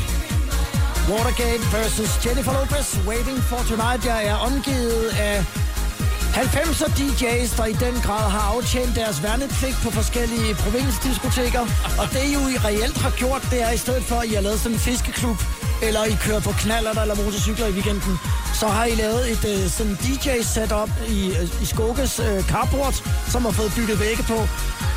Watergate versus Jennifer Lopez, Waiting for Tonight. Jeg er omgivet af 90'er DJ's, der i den grad har aftjent deres værnepligt på forskellige provinsdiskoteker. Og det I jo I reelt har gjort, det er i stedet for, at I har lavet sådan en fiskeklub, eller I kører på knaller eller motorcykler i weekenden, så har I lavet et øh, sådan DJ-setup i, øh, i Skoges øh, carport, som har fået byttet vægge på.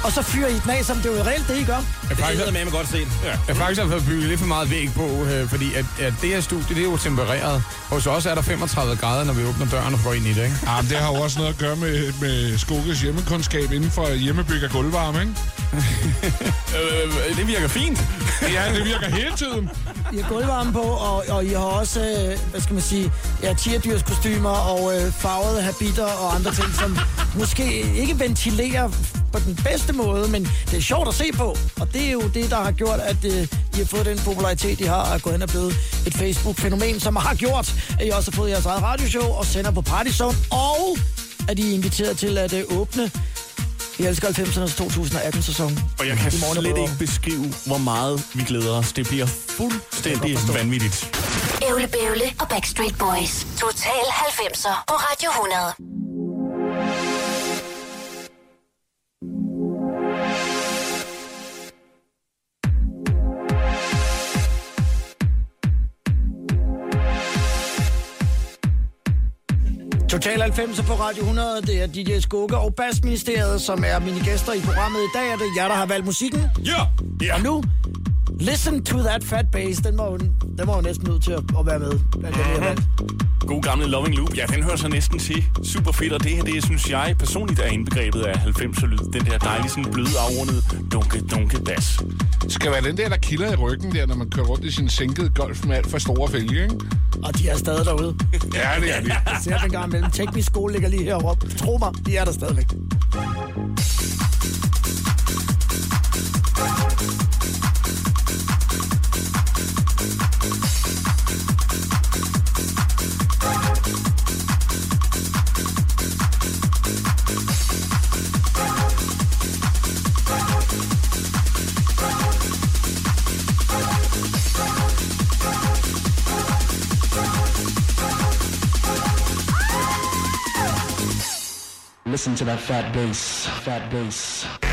Og så fyrer I den af, som det er jo reelt det, I gør. Jeg Det faktisk, hedder med mig godt set. Ja. jeg faktisk har fået bygget lidt for meget væg på, øh, fordi at, at det her studie, det er jo tempereret. Hos os er der 35 grader, når vi åbner døren og går ind i det, ikke? Ja, men det har jo også noget at gøre med, med Skugges hjemmekundskab inden for hjemmebygger gulvvarme, ikke? Øh, det virker fint. Ja, det virker hele tiden. I har gulvvarme på, og, og I har også, øh, hvad skal man sige, ja, tierdyrs kostymer og øh, farvede habiter og andre ting, som måske ikke ventilerer på den bedste måde, men det er sjovt at se på. Og det er jo det, der har gjort, at øh, I har fået den popularitet, I har, at gå hen og blevet et Facebook-fænomen, som har gjort, at I også har fået jeres eget radioshow og sender på Party Zone, og at I er inviteret til at øh, åbne i elsker 90'ernes 2018-sæson. Og jeg kan I morgen og slet ikke beskrive, hvor meget vi glæder os. Det bliver fuldstændig vanvittigt. Ævle Bævle og Backstreet Boys. Total 90'er på Radio 100. Total 90 på Radio 100, det er DJ Skugge og Bassministeriet, som er mine gæster i programmet i dag, og det er jer, der har valgt musikken. Ja! ja. Og nu, listen to that fat bass, den var jo, den var jo næsten nødt til at, at være med. blandt dem, jeg. God gamle Loving Loop. Ja, den hører sig næsten til. Super fedt, og det her, det synes jeg personligt er indbegrebet af 90'er lyd. Den der dejlige, sådan bløde, afrundede dunke, dunke bas. Det skal være den der, der kilder i ryggen der, når man kører rundt i sin sænkede golf med alt for store fælge, ikke? Og de er stadig derude. Ja, det er det. Jeg ser den gang mellem. Teknisk skole ligger lige heroppe. Tro mig, de er der stadigvæk. Listen to that fat bass, fat bass.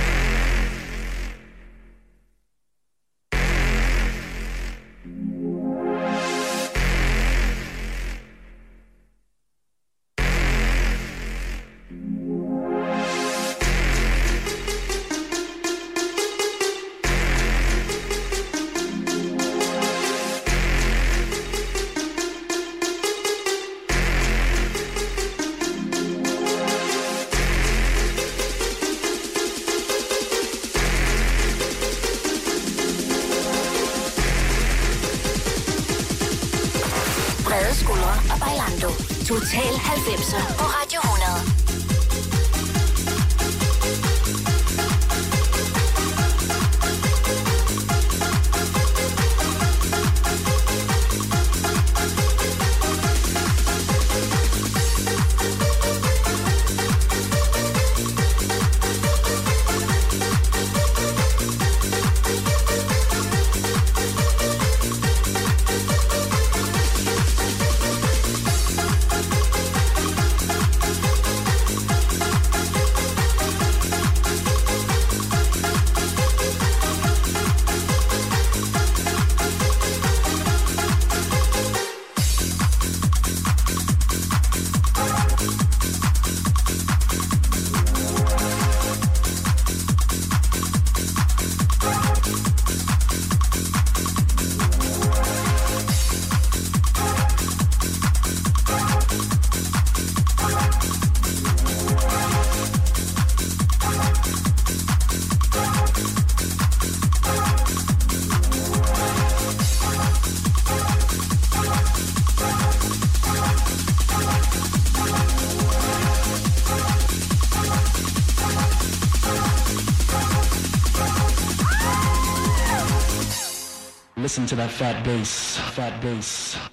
Listen to that fat bass, fat bass.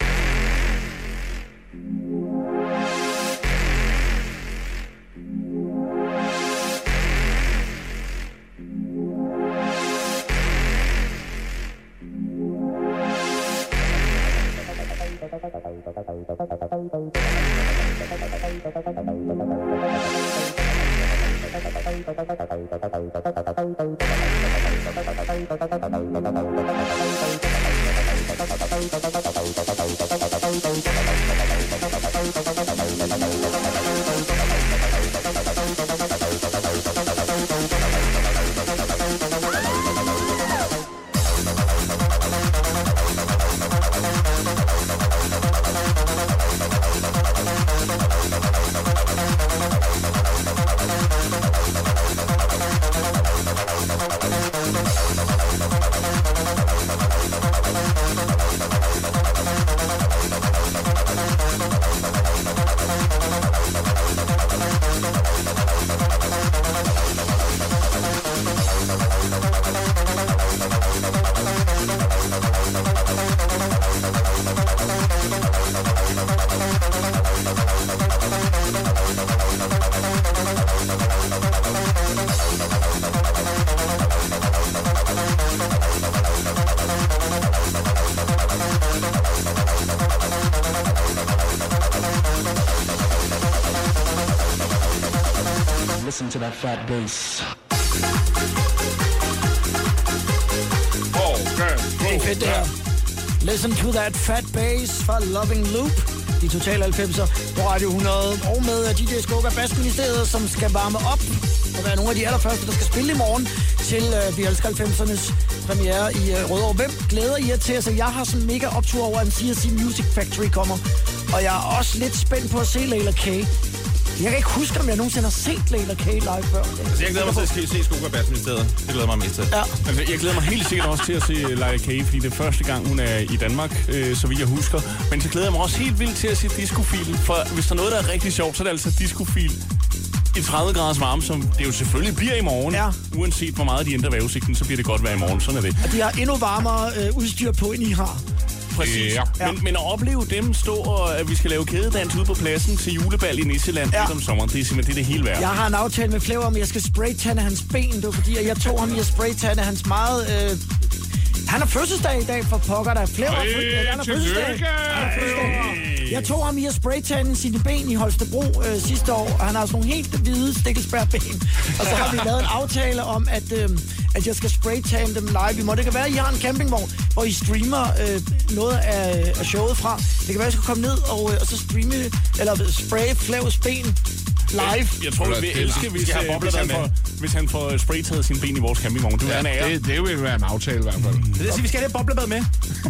Listen to that fat bass. Det er fedt, det her. Listen to that fat bass fra Loving Loop. De totale 90'er på Radio 100. Og med øh, DJ Skugga Bassministeriet, som skal varme op og være nogle af de allerførste, der skal spille i morgen til uh, Vi Elsker 90'ernes premiere i uh, Rødovre. Hvem glæder I jer til? Altså, jeg har sådan mega optur over, at en CSC Music Factory kommer. Og jeg er også lidt spændt på at se Layla K. Jeg kan ikke huske, om jeg nogensinde har set Layla K live før. Altså, jeg glæder mig til at se- Skoga Bassministeriet. Det glæder mig mest til. Ja. Altså, jeg glæder mig helt sikkert også til at se Leila K, fordi det er første gang, hun er i Danmark, øh, så vidt jeg husker. Men så glæder jeg mig også helt vildt til at se Discofil, for hvis der er noget, der er rigtig sjovt, så er det altså Discofil i 30 graders varme, som det jo selvfølgelig bliver i morgen. Ja. Uanset hvor meget de ændrer vejrudsigten, så bliver det godt være i morgen. Sådan er det. Og de har endnu varmere øh, udstyr på, end I har. Præcis. Ja. Ja. Men, men at opleve dem stå, og at vi skal lave kædedans ude på pladsen til julebal i Nisseland Ja. om sommeren, det er simpelthen det, det hele værd. Jeg har en aftale med Flav om, at jeg skal spraytande hans ben. Var fordi, jeg tog ham i at spraytande hans meget... Øh... Han har fødselsdag i dag for pokker, der er Ej, fødselsdag. Han har fødselsdag. Han har fødselsdag. Jeg tog ham i at spraytande sine ben i Holstebro øh, sidste år, og han har sådan nogle helt hvide stikkelsbærben. Og så har vi lavet en aftale om, at, øh, at jeg skal spraytande dem live i morgen. Det kan være, at I har en campingvogn, hvor I streamer øh, noget af, af showet fra. Det kan være, at jeg skal komme ned og, øh, og så streame, eller spray Flavs ben live. Jeg tror, vi vil Det- elske, hvis, øh, hvis, boblebadet han med. får, hvis han får spraytaget sine ben i vores campingvogn. Det vil ja, ære. det, det vil være en aftale i hvert fald. Det er det, sige, vi skal have det boblebad med.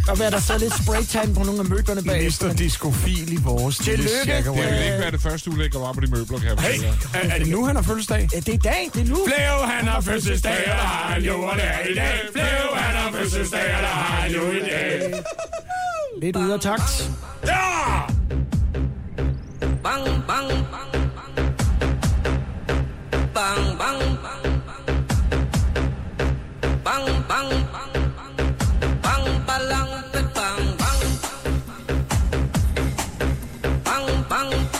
Og være der så lidt spraytan på nogle af møblerne bag. Mr. Discofil i vores Tillykke. Det vil ikke være det første ulækker var på de møbler, kan jeg Hey, er, er det nu, han har fødselsdag? Ja, det er i dag, det er nu. Flev, han har fødselsdag, og der har han jo, og det er i dag. Flev, han har fødselsdag, og der har han jo i dag. Lidt ude af takt. Ja! bang bang bang bang. Bang bang. Bang balang bang bang. Bang bang. bang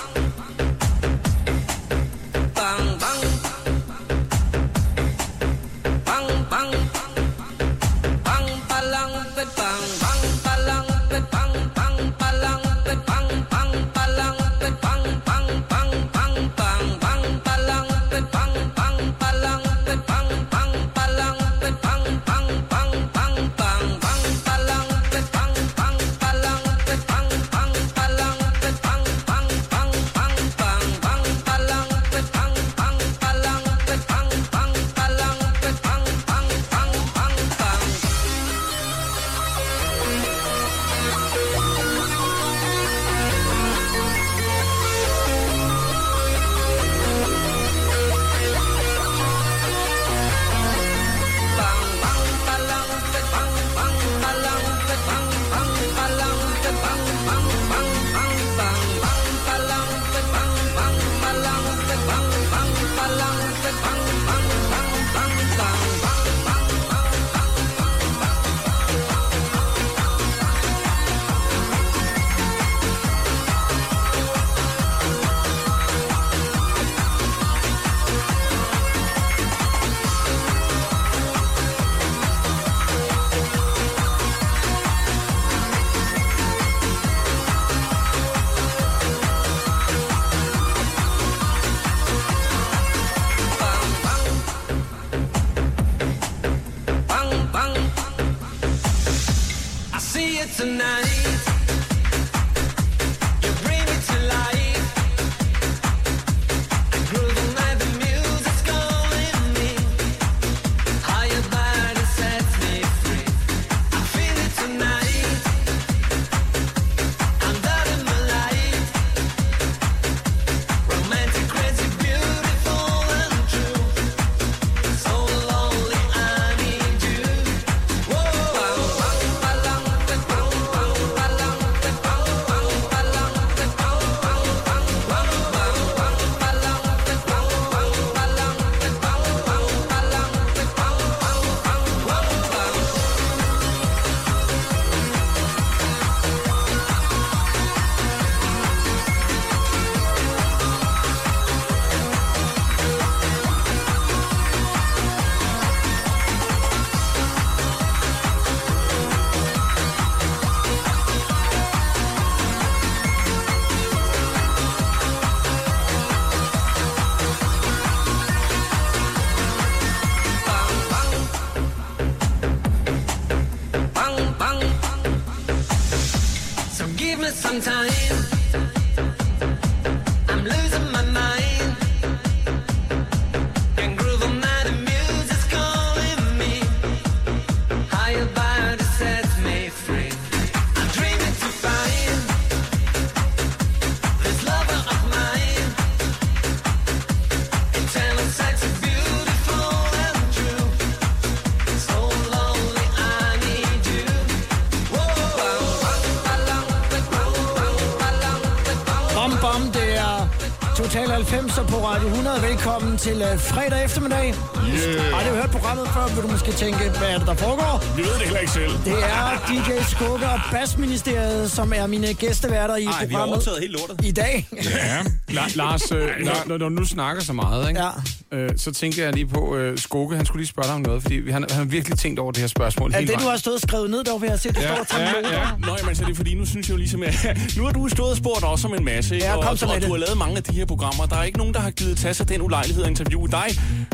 til uh, fredag eftermiddag. Yeah. Har du hørt programmet før, vil du måske tænke, hvad er det, der foregår? Vi ved det heller ikke selv. Det er DJ Skugger og Bassministeriet, som er mine gæsteværter i Ej, vi har programmet overtaget helt lortet. i dag. Ja. La- Lars, øh, når, når du nu snakker så meget, ikke? Ja. Øh, så tænker jeg lige på, øh, Skoke, han skulle lige spørge dig om noget, fordi vi- han, han har virkelig tænkt over det her spørgsmål Er hele det, du vejen. har stået og skrevet ned, der vil jeg se, det står og tager noter? Nå, jamen, så er det fordi, nu synes jeg jo ligesom, at nu har du stået og spurgt os om en masse? Ja, kom og, så og, og du har lavet mange af de her programmer. Der er ikke nogen, der har givet tage sig den ulejlighed at interviewe dig.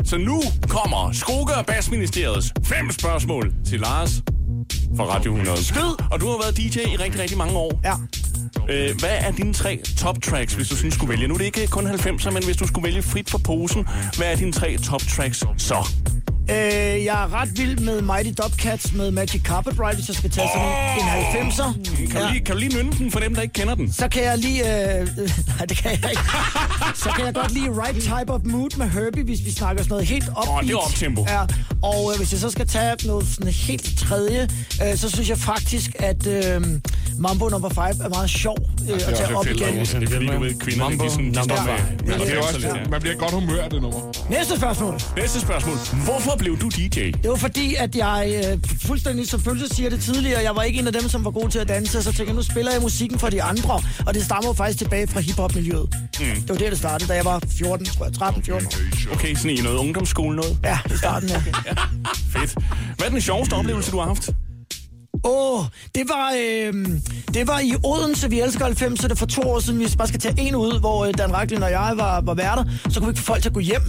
Så nu kommer Skoke og Bassministeriets fem spørgsmål til Lars fra Radio 100. Skyd! Og du har været DJ i rigtig, rigtig mange år. Ja. Øh, hvad er dine tre top tracks, hvis du synes, skulle vælge? Nu er det ikke kun 90'er, men hvis du skulle vælge frit fra posen, hvad er dine tre top tracks så? Øh, jeg er ret vild med Mighty Dubcats med Magic Carpet Ride, hvis jeg skal tage sådan en, en 90'er. Kan, du lige, kan du lige nynne den for dem, der ikke kender den? Så kan jeg lige... Øh, øh, nej, det kan jeg ikke. Så kan jeg godt lide Right Type of Mood med Herbie, hvis vi snakker sådan noget helt upbeat. Åh, det er optempo. Ja, og øh, hvis jeg så skal tage noget sådan helt tredje, øh, så synes jeg faktisk, at øh, Mambo number 5 er meget sjov øh, at tage op igen. Det er fordi, du ved, kvinderne, de, sådan, de står med. Men med det er også, her. man bliver godt humør af det nummer. Næste spørgsmål. Næste spørgsmål. Hvorfor blev du DJ? Det var fordi, at jeg øh, fuldstændig som følelse siger det tidligere, jeg var ikke en af dem, som var god til at danse, så tænkte jeg, nu spiller jeg musikken for de andre, og det stammer jo faktisk tilbage fra hiphop-miljøet. Mm. Det var der, det startede, da jeg var 14, tror jeg, 13, 14 år. Okay, sådan i noget ungdomsskole noget? Ja, i starten, ja. Fedt. Hvad er den sjoveste oplevelse, du har haft? Åh, oh, det var, øh, det var i Odense, vi elsker 90'erne for to år siden. Hvis vi bare skal tage en ud, hvor øh, Dan Racklin og jeg var, var værter, så kunne vi ikke få folk til at gå hjem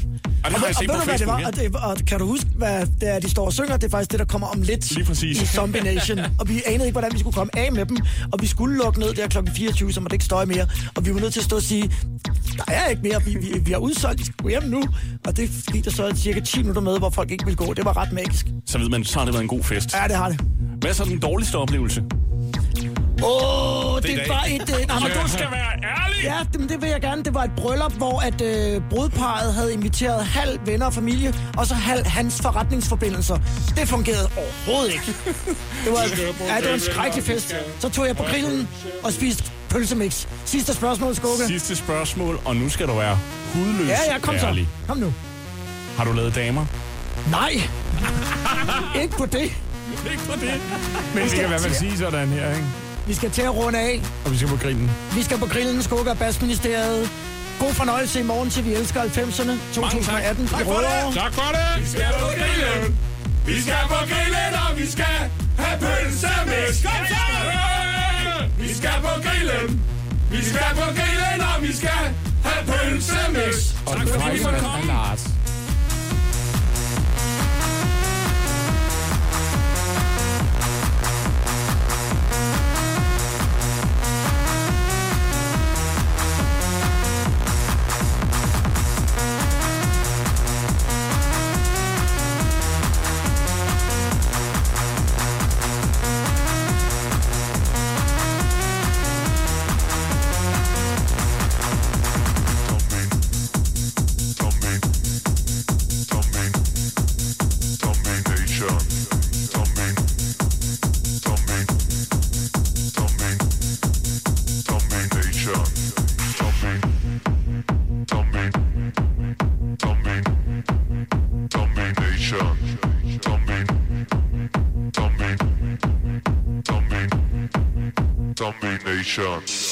og, og på ved du, hvad det var? Og, det, og kan du huske, hvad det er, de står og synger? Det er faktisk det, der kommer om lidt Lige præcis. i Zombie Nation. og vi anede ikke, hvordan vi skulle komme af med dem. Og vi skulle lukke ned der kl. 24, så måtte det ikke støje mere. Og vi var nødt til at stå og sige, der er ikke mere, vi, vi, vi har udsolgt, vi skal hjem nu. Og det gik der så cirka 10 minutter med, hvor folk ikke ville gå. Det var ret magisk. Så ved man, så har det været en god fest. Ja, det har det. Hvad er så den dårligste oplevelse? Åh, oh, det, det var et... Øh, nej, men Du skal være ærlig! Ja, det, men det vil jeg gerne. Det var et bryllup, hvor at øh, brudparet havde inviteret halv venner og familie, og så halv hans forretningsforbindelser. Det fungerede overhovedet ikke. Det var, ja, det var en skrækkelig fest. Så tog jeg på grillen og spiste pølsemix. Sidste spørgsmål, Skugge. Sidste spørgsmål, og nu skal du være hudløs Ja, ja, kom så. ærlig. Kom nu. Har du lavet damer? Nej. ikke på det. Ikke for det. Men det kan i hvert fald sige sådan her, ikke? Vi skal til at runde af. Og vi skal på grillen. Vi skal på grillen, Skugge og Bassministeriet. God fornøjelse i morgen til Vi Elsker 90'erne 2018 i Rødovre. Tak for det! Vi skal på grillen. Vi skal på grillen, og vi skal have pølsemix. Kom så! Vi skal på grillen. Vi skal på grillen, og vi skal have pølsemix. Og Tak fordi I første måtte komme. Lars. Zombie Nation.